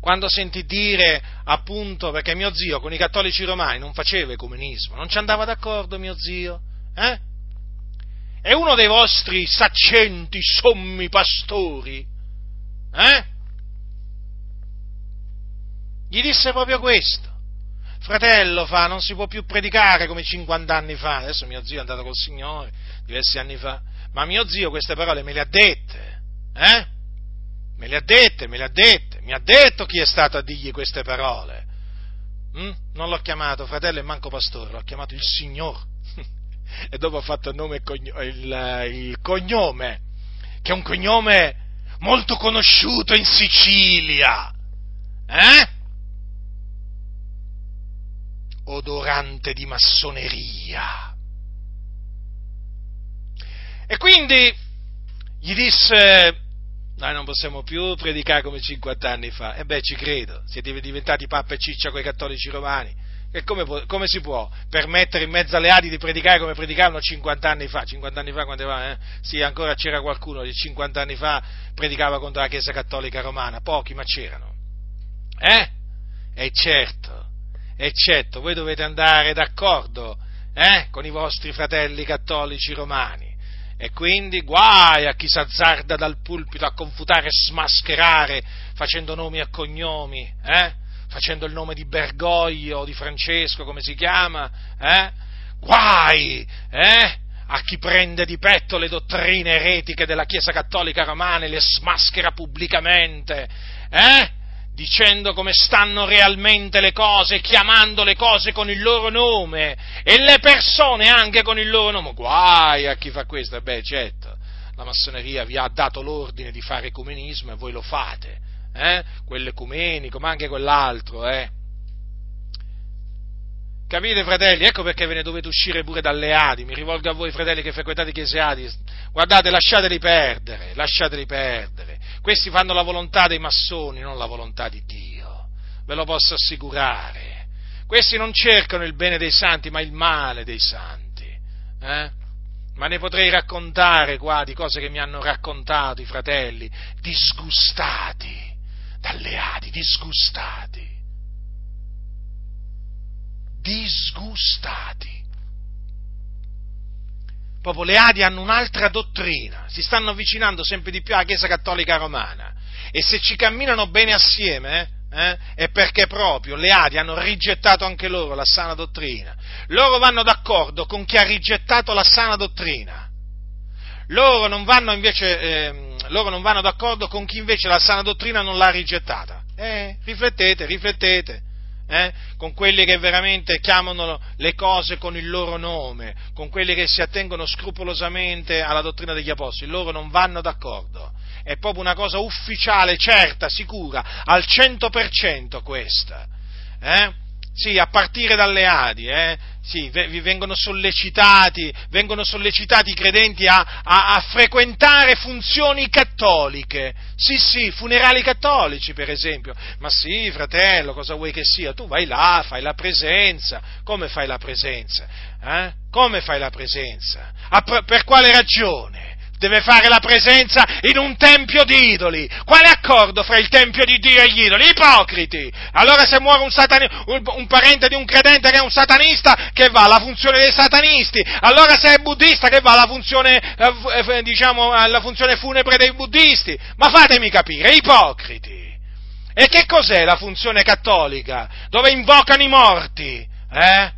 quando sentì dire appunto perché mio zio con i cattolici romani non faceva ecumenismo, non ci andava d'accordo mio zio, eh? E uno dei vostri saccenti, sommi pastori, eh? Gli disse proprio questo. Fratello, fa, non si può più predicare come 50 anni fa. Adesso mio zio è andato col Signore diversi anni fa ma mio zio queste parole me le ha dette, eh? Me le ha dette, me le ha dette, mi ha detto chi è stato a dirgli queste parole. Mm? Non l'ho chiamato fratello e manco pastore, l'ho chiamato il Signore. e dopo ho fatto il, nome e cogno- il, il cognome, che è un cognome molto conosciuto in Sicilia. Eh? Odorante di massoneria. E quindi gli disse, noi non possiamo più predicare come 50 anni fa. E beh, ci credo, siete diventati pappa e ciccia con i cattolici romani. E come, come, si può permettere in mezzo alle Adi di predicare come predicavano 50 anni fa? 50 anni fa quando eh? Sì, ancora c'era qualcuno che 50 anni fa predicava contro la Chiesa Cattolica Romana, pochi ma c'erano. Eh? E certo, e certo, voi dovete andare d'accordo eh? con i vostri fratelli cattolici romani e quindi guai a chi s'azzarda dal pulpito a confutare e smascherare facendo nomi e cognomi, eh? facendo il nome di Bergoglio o di Francesco, come si chiama, eh? guai eh? a chi prende di petto le dottrine eretiche della Chiesa Cattolica Romana e le smaschera pubblicamente, eh? Dicendo come stanno realmente le cose, chiamando le cose con il loro nome e le persone anche con il loro nome. Guai a chi fa questo, beh certo, la massoneria vi ha dato l'ordine di fare ecumenismo e voi lo fate, eh? quello ecumenico, ma anche quell'altro, eh? Capite, fratelli? Ecco perché ve ne dovete uscire pure dalle Adi. Mi rivolgo a voi, fratelli, che frequentate chiese Adi. Guardate, lasciateli perdere, lasciateli perdere. Questi fanno la volontà dei massoni, non la volontà di Dio. Ve lo posso assicurare. Questi non cercano il bene dei santi, ma il male dei santi. Eh? Ma ne potrei raccontare qua di cose che mi hanno raccontato i fratelli, disgustati dalle Adi, disgustati disgustati. Proprio le Adi hanno un'altra dottrina, si stanno avvicinando sempre di più alla Chiesa Cattolica Romana e se ci camminano bene assieme eh, è perché proprio le Adi hanno rigettato anche loro la sana dottrina. Loro vanno d'accordo con chi ha rigettato la sana dottrina. Loro non vanno, invece, eh, loro non vanno d'accordo con chi invece la sana dottrina non l'ha rigettata. Eh, riflettete, riflettete eh? con quelli che veramente chiamano le cose con il loro nome, con quelli che si attengono scrupolosamente alla dottrina degli apostoli, loro non vanno d'accordo. È proprio una cosa ufficiale, certa, sicura, al 100% questa. Eh? Sì, a partire dalle Adi, eh? sì, vengono sollecitati, vengono sollecitati i credenti a, a, a, frequentare funzioni cattoliche. Sì, sì, funerali cattolici, per esempio. Ma sì, fratello, cosa vuoi che sia? Tu vai là, fai la presenza. Come fai la presenza? Eh? Come fai la presenza? per quale ragione? Deve fare la presenza in un tempio di idoli. Quale accordo fra il tempio di Dio e gli idoli? Ipocriti! Allora se muore un, satani- un, un, parente di un credente che è un satanista, che va alla funzione dei satanisti. Allora se è buddista, che va alla funzione, eh, eh diciamo, alla funzione funebre dei buddisti. Ma fatemi capire, ipocriti! E che cos'è la funzione cattolica? Dove invocano i morti? Eh?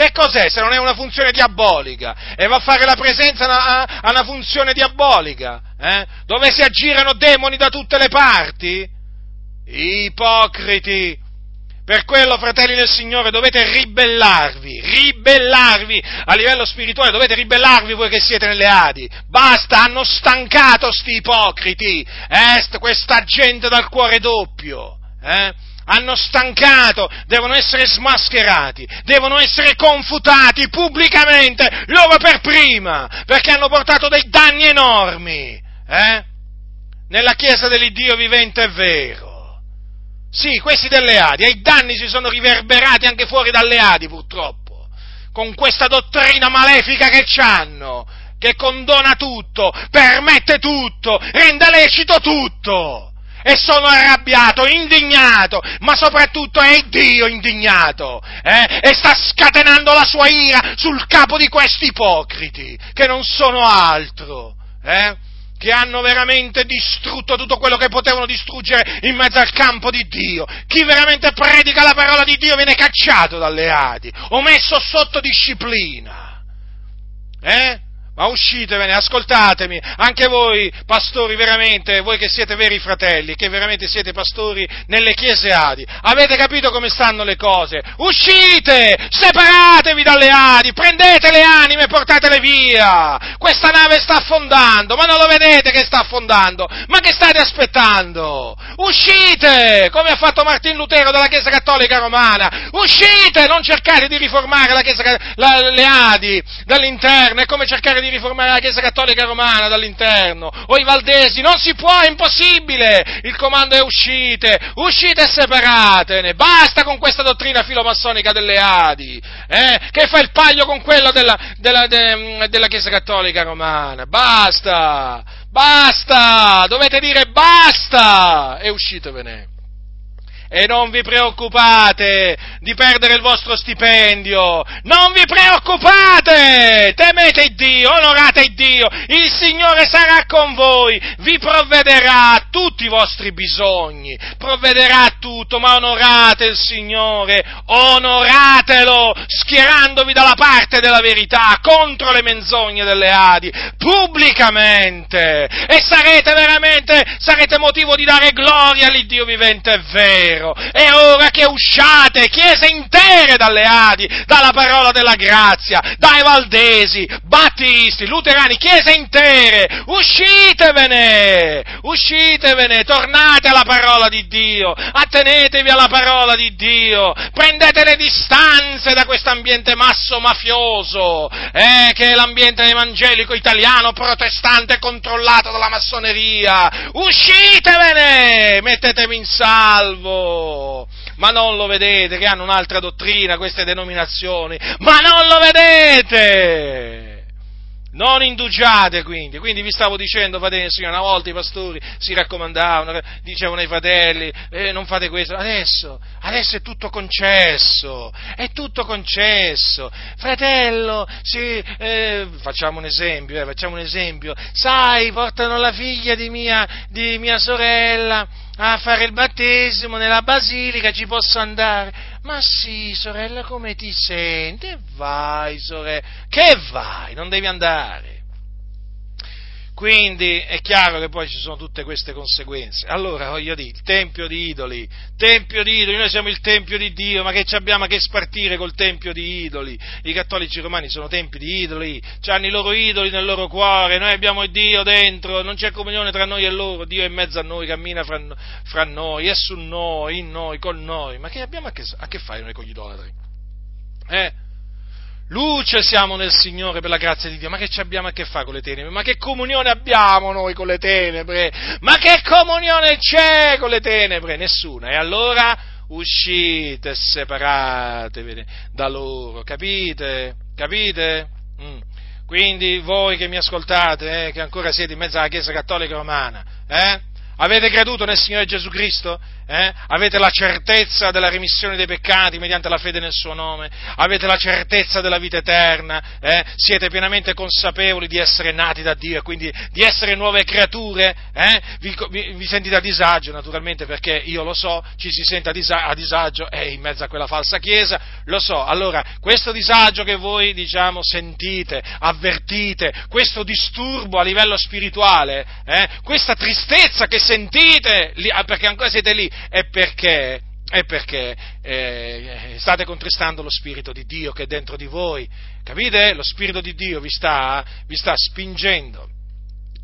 Che cos'è se non è una funzione diabolica? E va a fare la presenza a una funzione diabolica? Eh? Dove si aggirano demoni da tutte le parti? Ipocriti! Per quello, fratelli del Signore, dovete ribellarvi, ribellarvi a livello spirituale, dovete ribellarvi voi che siete nelle Adi. Basta, hanno stancato sti ipocriti, eh, questa gente dal cuore doppio. Eh? Hanno stancato, devono essere smascherati, devono essere confutati pubblicamente, loro per prima, perché hanno portato dei danni enormi, eh? Nella Chiesa dell'Iddio vivente è vero. Sì, questi delle Adi, e i danni si sono riverberati anche fuori dalle Adi purtroppo, con questa dottrina malefica che hanno, che condona tutto, permette tutto, rende lecito tutto e sono arrabbiato, indignato, ma soprattutto è Dio indignato eh? e sta scatenando la sua ira sul capo di questi ipocriti, che non sono altro, eh? che hanno veramente distrutto tutto quello che potevano distruggere in mezzo al campo di Dio. Chi veramente predica la parola di Dio viene cacciato dalle Adi o messo sotto disciplina. Eh? Ma uscitevene, ascoltatemi, anche voi, pastori, veramente, voi che siete veri fratelli, che veramente siete pastori nelle chiese Adi, avete capito come stanno le cose? Uscite, separatevi dalle Adi, prendete le anime e portatele via! Questa nave sta affondando, ma non lo vedete che sta affondando? Ma che state aspettando? Uscite, come ha fatto Martin Lutero dalla Chiesa Cattolica Romana, uscite, non cercate di riformare la Chiesa, la, le Adi dall'interno, è come cercare di riformare la Chiesa Cattolica Romana dall'interno, o i Valdesi, non si può, è impossibile, il comando è uscite, uscite e separatene, basta con questa dottrina filomassonica delle Adi, eh, che fa il paglio con quello della, della, de, della Chiesa Cattolica Romana, basta, basta, dovete dire basta e uscitevene. E non vi preoccupate di perdere il vostro stipendio, non vi preoccupate, temete Dio, onorate Dio, il Signore sarà con voi, vi provvederà a tutti i vostri bisogni, provvederà a tutto, ma onorate il Signore, onoratelo, schierandovi dalla parte della verità, contro le menzogne delle Adi, pubblicamente, e sarete veramente, sarete motivo di dare gloria all'Iddio vivente, è vero vero. È ora che usciate, chiese intere dalle Adi, dalla parola della grazia, dai Valdesi, Battisti, Luterani, chiese intere, uscitevene, uscitevene, tornate alla parola di Dio, attenetevi alla parola di Dio, prendete le distanze da questo ambiente masso mafioso, eh, che è l'ambiente evangelico italiano, protestante, controllato dalla massoneria, uscitevene, mettetevi in salvo ma non lo vedete che hanno un'altra dottrina queste denominazioni, ma non lo vedete! Non indugiate quindi, quindi vi stavo dicendo, fratelli del Signore, una volta i pastori si raccomandavano, dicevano ai fratelli, eh, non fate questo, adesso, adesso è tutto concesso, è tutto concesso, fratello, sì, eh, facciamo un esempio, eh, facciamo un esempio, sai, portano la figlia di mia, di mia sorella, a fare il battesimo nella basilica, ci posso andare? Ma sì, sorella, come ti senti? Vai, sorella, che vai, non devi andare. Quindi è chiaro che poi ci sono tutte queste conseguenze. Allora, voglio dire, il Tempio di idoli, Tempio di idoli, noi siamo il Tempio di Dio, ma che abbiamo a che spartire col Tempio di idoli? I cattolici romani sono tempi di idoli, hanno i loro idoli nel loro cuore, noi abbiamo Dio dentro, non c'è comunione tra noi e loro, Dio è in mezzo a noi, cammina fra, fra noi, è su noi, in noi, con noi, ma che abbiamo a che, a che fare noi con gli idolatri? Eh? Luce siamo nel Signore per la grazia di Dio. Ma che ci abbiamo a che fare con le tenebre? Ma che comunione abbiamo noi con le tenebre? Ma che comunione c'è con le tenebre? Nessuna. E allora uscite, separatevi da loro, capite? Capite? Mm. Quindi voi che mi ascoltate, eh, che ancora siete in mezzo alla Chiesa Cattolica Romana, eh? avete creduto nel Signore Gesù Cristo? Eh? Avete la certezza della remissione dei peccati mediante la fede nel suo nome, avete la certezza della vita eterna, eh? siete pienamente consapevoli di essere nati da Dio e quindi di essere nuove creature, eh? vi, vi, vi, sentite a disagio naturalmente perché io lo so, ci si sente a, disa- a disagio eh, in mezzo a quella falsa chiesa, lo so, allora questo disagio che voi diciamo sentite, avvertite, questo disturbo a livello spirituale, eh? questa tristezza che sentite, perché ancora siete lì, è perché, è perché eh, state contristando lo Spirito di Dio che è dentro di voi. Capite? Lo Spirito di Dio vi sta, vi sta spingendo.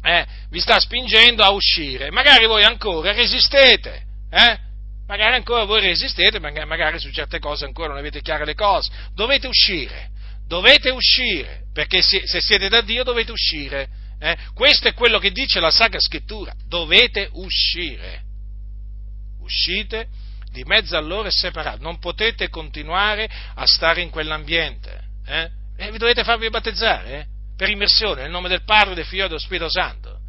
Eh, vi sta spingendo a uscire. Magari voi ancora resistete. Eh? Magari ancora voi resistete, magari, magari su certe cose ancora non avete chiare le cose. Dovete uscire. Dovete uscire. Perché se, se siete da Dio dovete uscire. Eh? Questo è quello che dice la Sacra Scrittura. Dovete uscire uscite di mezzo a loro e separate, non potete continuare a stare in quell'ambiente, eh? e vi dovete farvi battezzare eh? per immersione nel nome del Padre, del Figlio e dello Spirito Santo.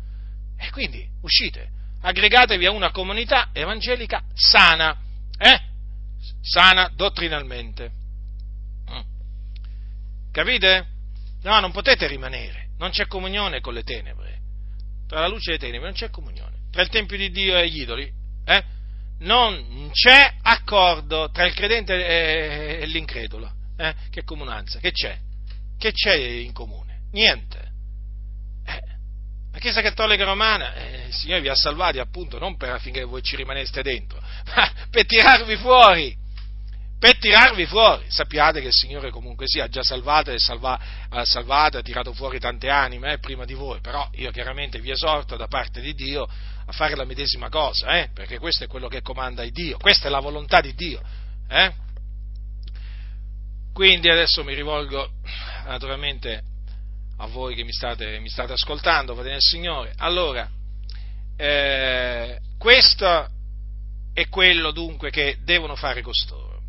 E quindi uscite, aggregatevi a una comunità evangelica sana, eh? sana dottrinalmente. Mm. Capite? No, non potete rimanere, non c'è comunione con le tenebre. Tra la luce e le tenebre non c'è comunione. Tra il Tempio di Dio e gli idoli, eh? Non c'è accordo tra il credente e l'incredulo. Eh? Che comunanza? Che c'è? Che c'è in comune? Niente. Eh, la Chiesa Cattolica Romana, eh, il Signore vi ha salvati appunto non per affinché voi ci rimaneste dentro, ma per tirarvi fuori. Per tirarvi fuori, sappiate che il Signore comunque sia ha già salvato e salva, ha salvato ha tirato fuori tante anime eh, prima di voi, però io chiaramente vi esorto da parte di Dio a fare la medesima cosa, eh? perché questo è quello che comanda Dio, questa è la volontà di Dio. Eh? Quindi adesso mi rivolgo naturalmente a voi che mi state, mi state ascoltando, fratelli del Signore. Allora, eh, questo è quello dunque che devono fare costoro.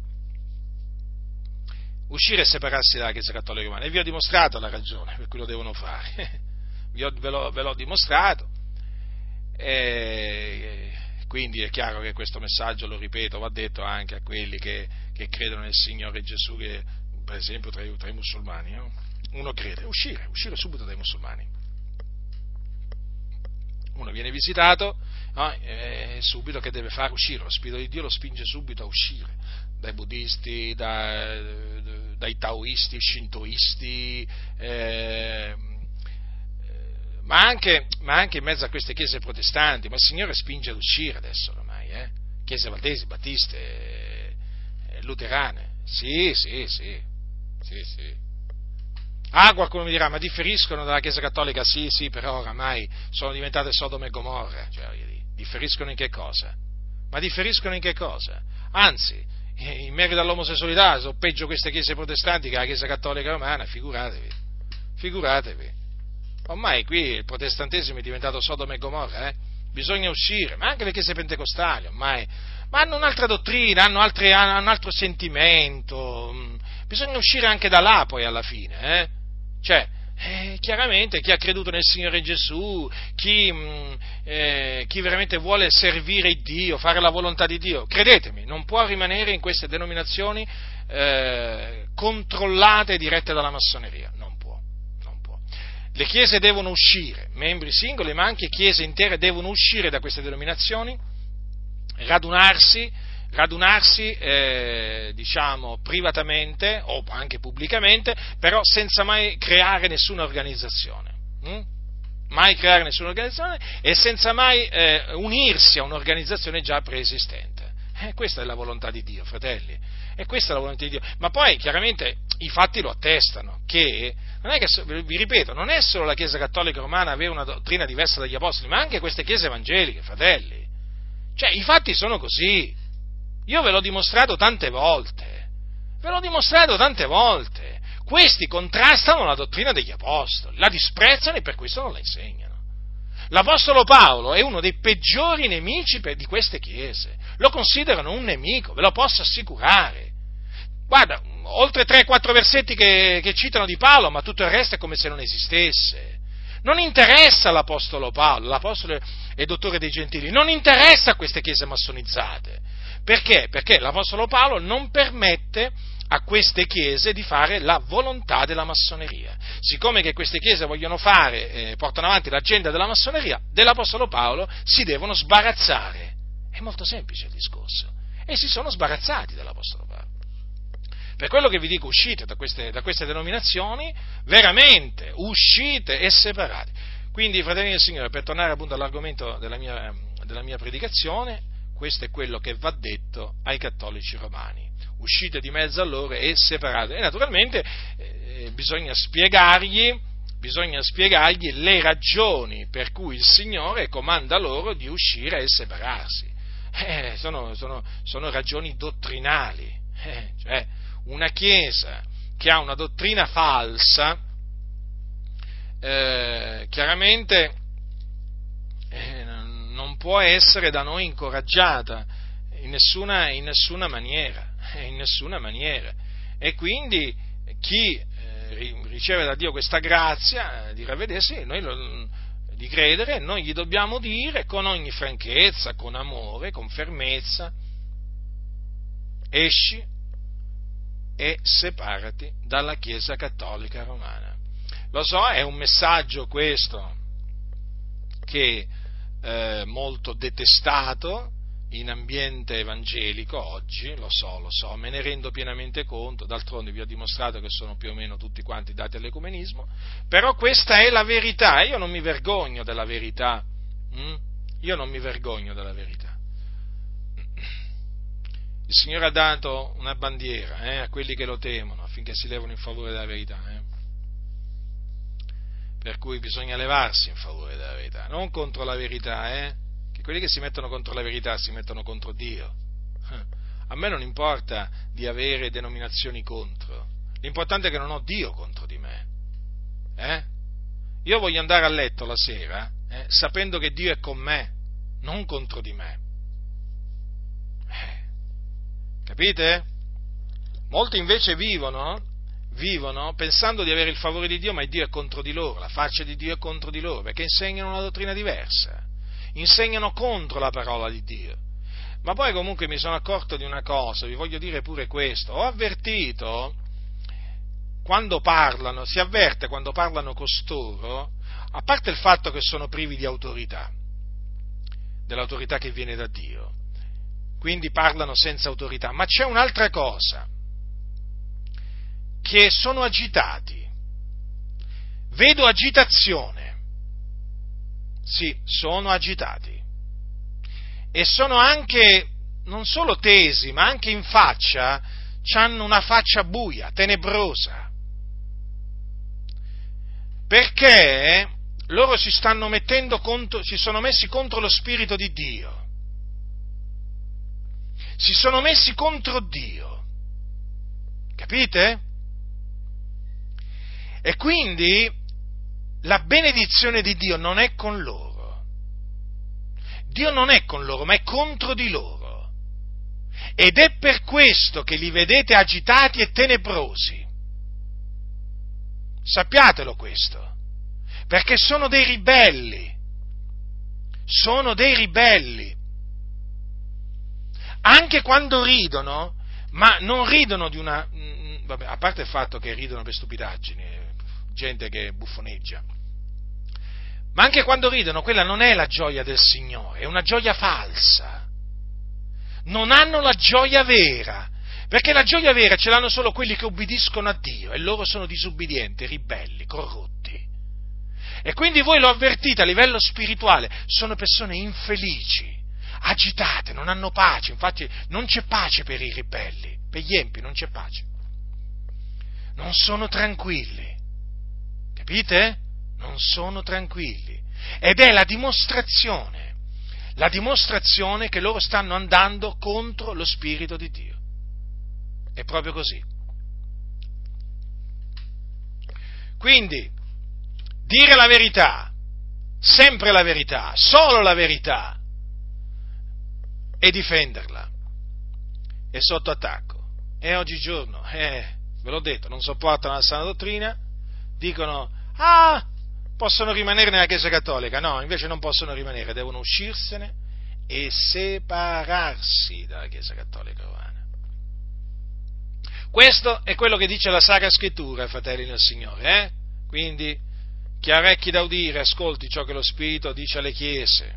Uscire e separarsi dalla Chiesa Cattolica Romana. E vi ho dimostrato la ragione per cui lo devono fare. Ho, ve, l'ho, ve l'ho dimostrato e quindi è chiaro che questo messaggio, lo ripeto, va detto anche a quelli che, che credono nel Signore Gesù, che, per esempio tra i, tra i musulmani. No? Uno crede, uscire, uscire subito dai musulmani. Uno viene visitato no? e subito che deve fare? Uscire, lo Spirito di Dio lo spinge subito a uscire dai buddisti, da, dai taoisti, shintoisti, eh, ma anche, ma anche, in mezzo a queste chiese protestanti, ma il Signore spinge ad uscire adesso ormai, eh? chiese valdesi, battiste, eh, luterane, sì, sì, sì, sì, sì. Ah, qualcuno mi dirà, ma differiscono dalla Chiesa Cattolica? Sì, sì, però oramai sono diventate Sodome e Gomorra, cioè, differiscono in che cosa? Ma differiscono in che cosa? Anzi, in merito all'omosessualità sono peggio queste chiese protestanti che la Chiesa Cattolica Romana, figuratevi, figuratevi. Ormai qui il protestantesimo è diventato Sodome e Gomorra, eh? bisogna uscire, ma anche le chiese pentecostali ormai, ma hanno un'altra dottrina, hanno, altre, hanno un altro sentimento, mm. bisogna uscire anche da là poi alla fine, eh? cioè, eh, chiaramente chi ha creduto nel Signore Gesù, chi, mh, mm, eh, chi, veramente vuole servire Dio, fare la volontà di Dio, credetemi, non può rimanere in queste denominazioni eh, controllate e dirette dalla massoneria, le chiese devono uscire, membri singoli, ma anche chiese intere devono uscire da queste denominazioni, radunarsi, radunarsi eh, diciamo privatamente o anche pubblicamente, però senza mai creare nessuna organizzazione. Hm? Mai creare nessuna organizzazione e senza mai eh, unirsi a un'organizzazione già preesistente. Eh, questa è la volontà di Dio, fratelli. E questa è la volontà di Dio. Ma poi chiaramente i fatti lo attestano, che non è che, vi ripeto, non è solo la Chiesa Cattolica Romana avere una dottrina diversa dagli Apostoli, ma anche queste chiese evangeliche, fratelli. Cioè, i fatti sono così. Io ve l'ho dimostrato tante volte. Ve l'ho dimostrato tante volte. questi contrastano la dottrina degli apostoli, la disprezzano e per questo non la insegnano. L'Apostolo Paolo è uno dei peggiori nemici di queste chiese, lo considerano un nemico, ve lo posso assicurare. Guarda, oltre 3-4 versetti che, che citano di Paolo, ma tutto il resto è come se non esistesse. Non interessa l'Apostolo Paolo, l'Apostolo e dottore dei gentili, non interessa queste chiese massonizzate. Perché? Perché l'Apostolo Paolo non permette a queste chiese di fare la volontà della massoneria. Siccome che queste chiese vogliono fare, eh, portano avanti l'agenda della massoneria, dell'Apostolo Paolo si devono sbarazzare. È molto semplice il discorso. E si sono sbarazzati dell'Apostolo Paolo. Per quello che vi dico, uscite da queste, da queste denominazioni, veramente, uscite e separate. Quindi, fratelli del Signore, per tornare appunto all'argomento della mia, della mia predicazione, questo è quello che va detto ai cattolici romani uscite di mezzo a loro e separate. E naturalmente eh, bisogna, spiegargli, bisogna spiegargli le ragioni per cui il Signore comanda loro di uscire e separarsi. Eh, sono, sono, sono, ragioni dottrinali. Eh, cioè, una Chiesa che ha una dottrina falsa, eh, chiaramente eh, non può essere da noi incoraggiata in nessuna, in nessuna maniera. Eh, in nessuna maniera. E quindi chi eh, riceve da Dio questa grazia di ravvedersi, noi lo, di credere, noi gli dobbiamo dire con ogni franchezza, con amore, con fermezza, esci e separati dalla Chiesa Cattolica Romana. Lo so, è un messaggio questo che è eh, molto detestato in ambiente evangelico oggi, lo so, lo so, me ne rendo pienamente conto, d'altronde vi ho dimostrato che sono più o meno tutti quanti dati all'ecumenismo, però questa è la verità, io non mi vergogno della verità, hm? io non mi vergogno della verità. Il Signore ha dato una bandiera eh, a quelli che lo temono affinché si levano in favore della verità. Eh? Per cui bisogna levarsi in favore della verità, non contro la verità, eh? quelli che si mettono contro la verità si mettono contro Dio. A me non importa di avere denominazioni contro, l'importante è che non ho Dio contro di me. Eh? Io voglio andare a letto la sera eh, sapendo che Dio è con me, non contro di me. Capite? Molti invece vivono, vivono pensando di avere il favore di Dio, ma Dio è contro di loro, la faccia di Dio è contro di loro, perché insegnano una dottrina diversa insegnano contro la parola di Dio. Ma poi comunque mi sono accorto di una cosa, vi voglio dire pure questo, ho avvertito quando parlano, si avverte quando parlano costoro, a parte il fatto che sono privi di autorità, dell'autorità che viene da Dio, quindi parlano senza autorità, ma c'è un'altra cosa, che sono agitati, vedo agitazione, sì, sono agitati. E sono anche, non solo tesi, ma anche in faccia, hanno una faccia buia, tenebrosa. Perché loro si stanno mettendo contro, si sono messi contro lo Spirito di Dio. Si sono messi contro Dio. Capite? E quindi la benedizione di Dio non è con loro. Dio non è con loro, ma è contro di loro. Ed è per questo che li vedete agitati e tenebrosi. Sappiatelo questo, perché sono dei ribelli. Sono dei ribelli. Anche quando ridono, ma non ridono di una... Mm, vabbè, a parte il fatto che ridono per stupidaggini, gente che buffoneggia. Ma anche quando ridono, quella non è la gioia del Signore, è una gioia falsa. Non hanno la gioia vera, perché la gioia vera ce l'hanno solo quelli che ubbidiscono a Dio e loro sono disubbidienti, ribelli, corrotti. E quindi voi lo avvertite a livello spirituale, sono persone infelici, agitate, non hanno pace, infatti non c'è pace per i ribelli, per gli empi non c'è pace. Non sono tranquilli. Capite? Non sono tranquilli. Ed è la dimostrazione, la dimostrazione che loro stanno andando contro lo Spirito di Dio. È proprio così. Quindi, dire la verità, sempre la verità, solo la verità, e difenderla, è sotto attacco. E oggigiorno, eh, ve l'ho detto, non sopportano la sana dottrina, dicono, ah, possono rimanere nella Chiesa Cattolica. No, invece non possono rimanere, devono uscirsene e separarsi dalla Chiesa Cattolica Romana. Questo è quello che dice la Sacra Scrittura, fratelli del Signore. Eh? Quindi, chi ha orecchi da udire, ascolti ciò che lo Spirito dice alle Chiese.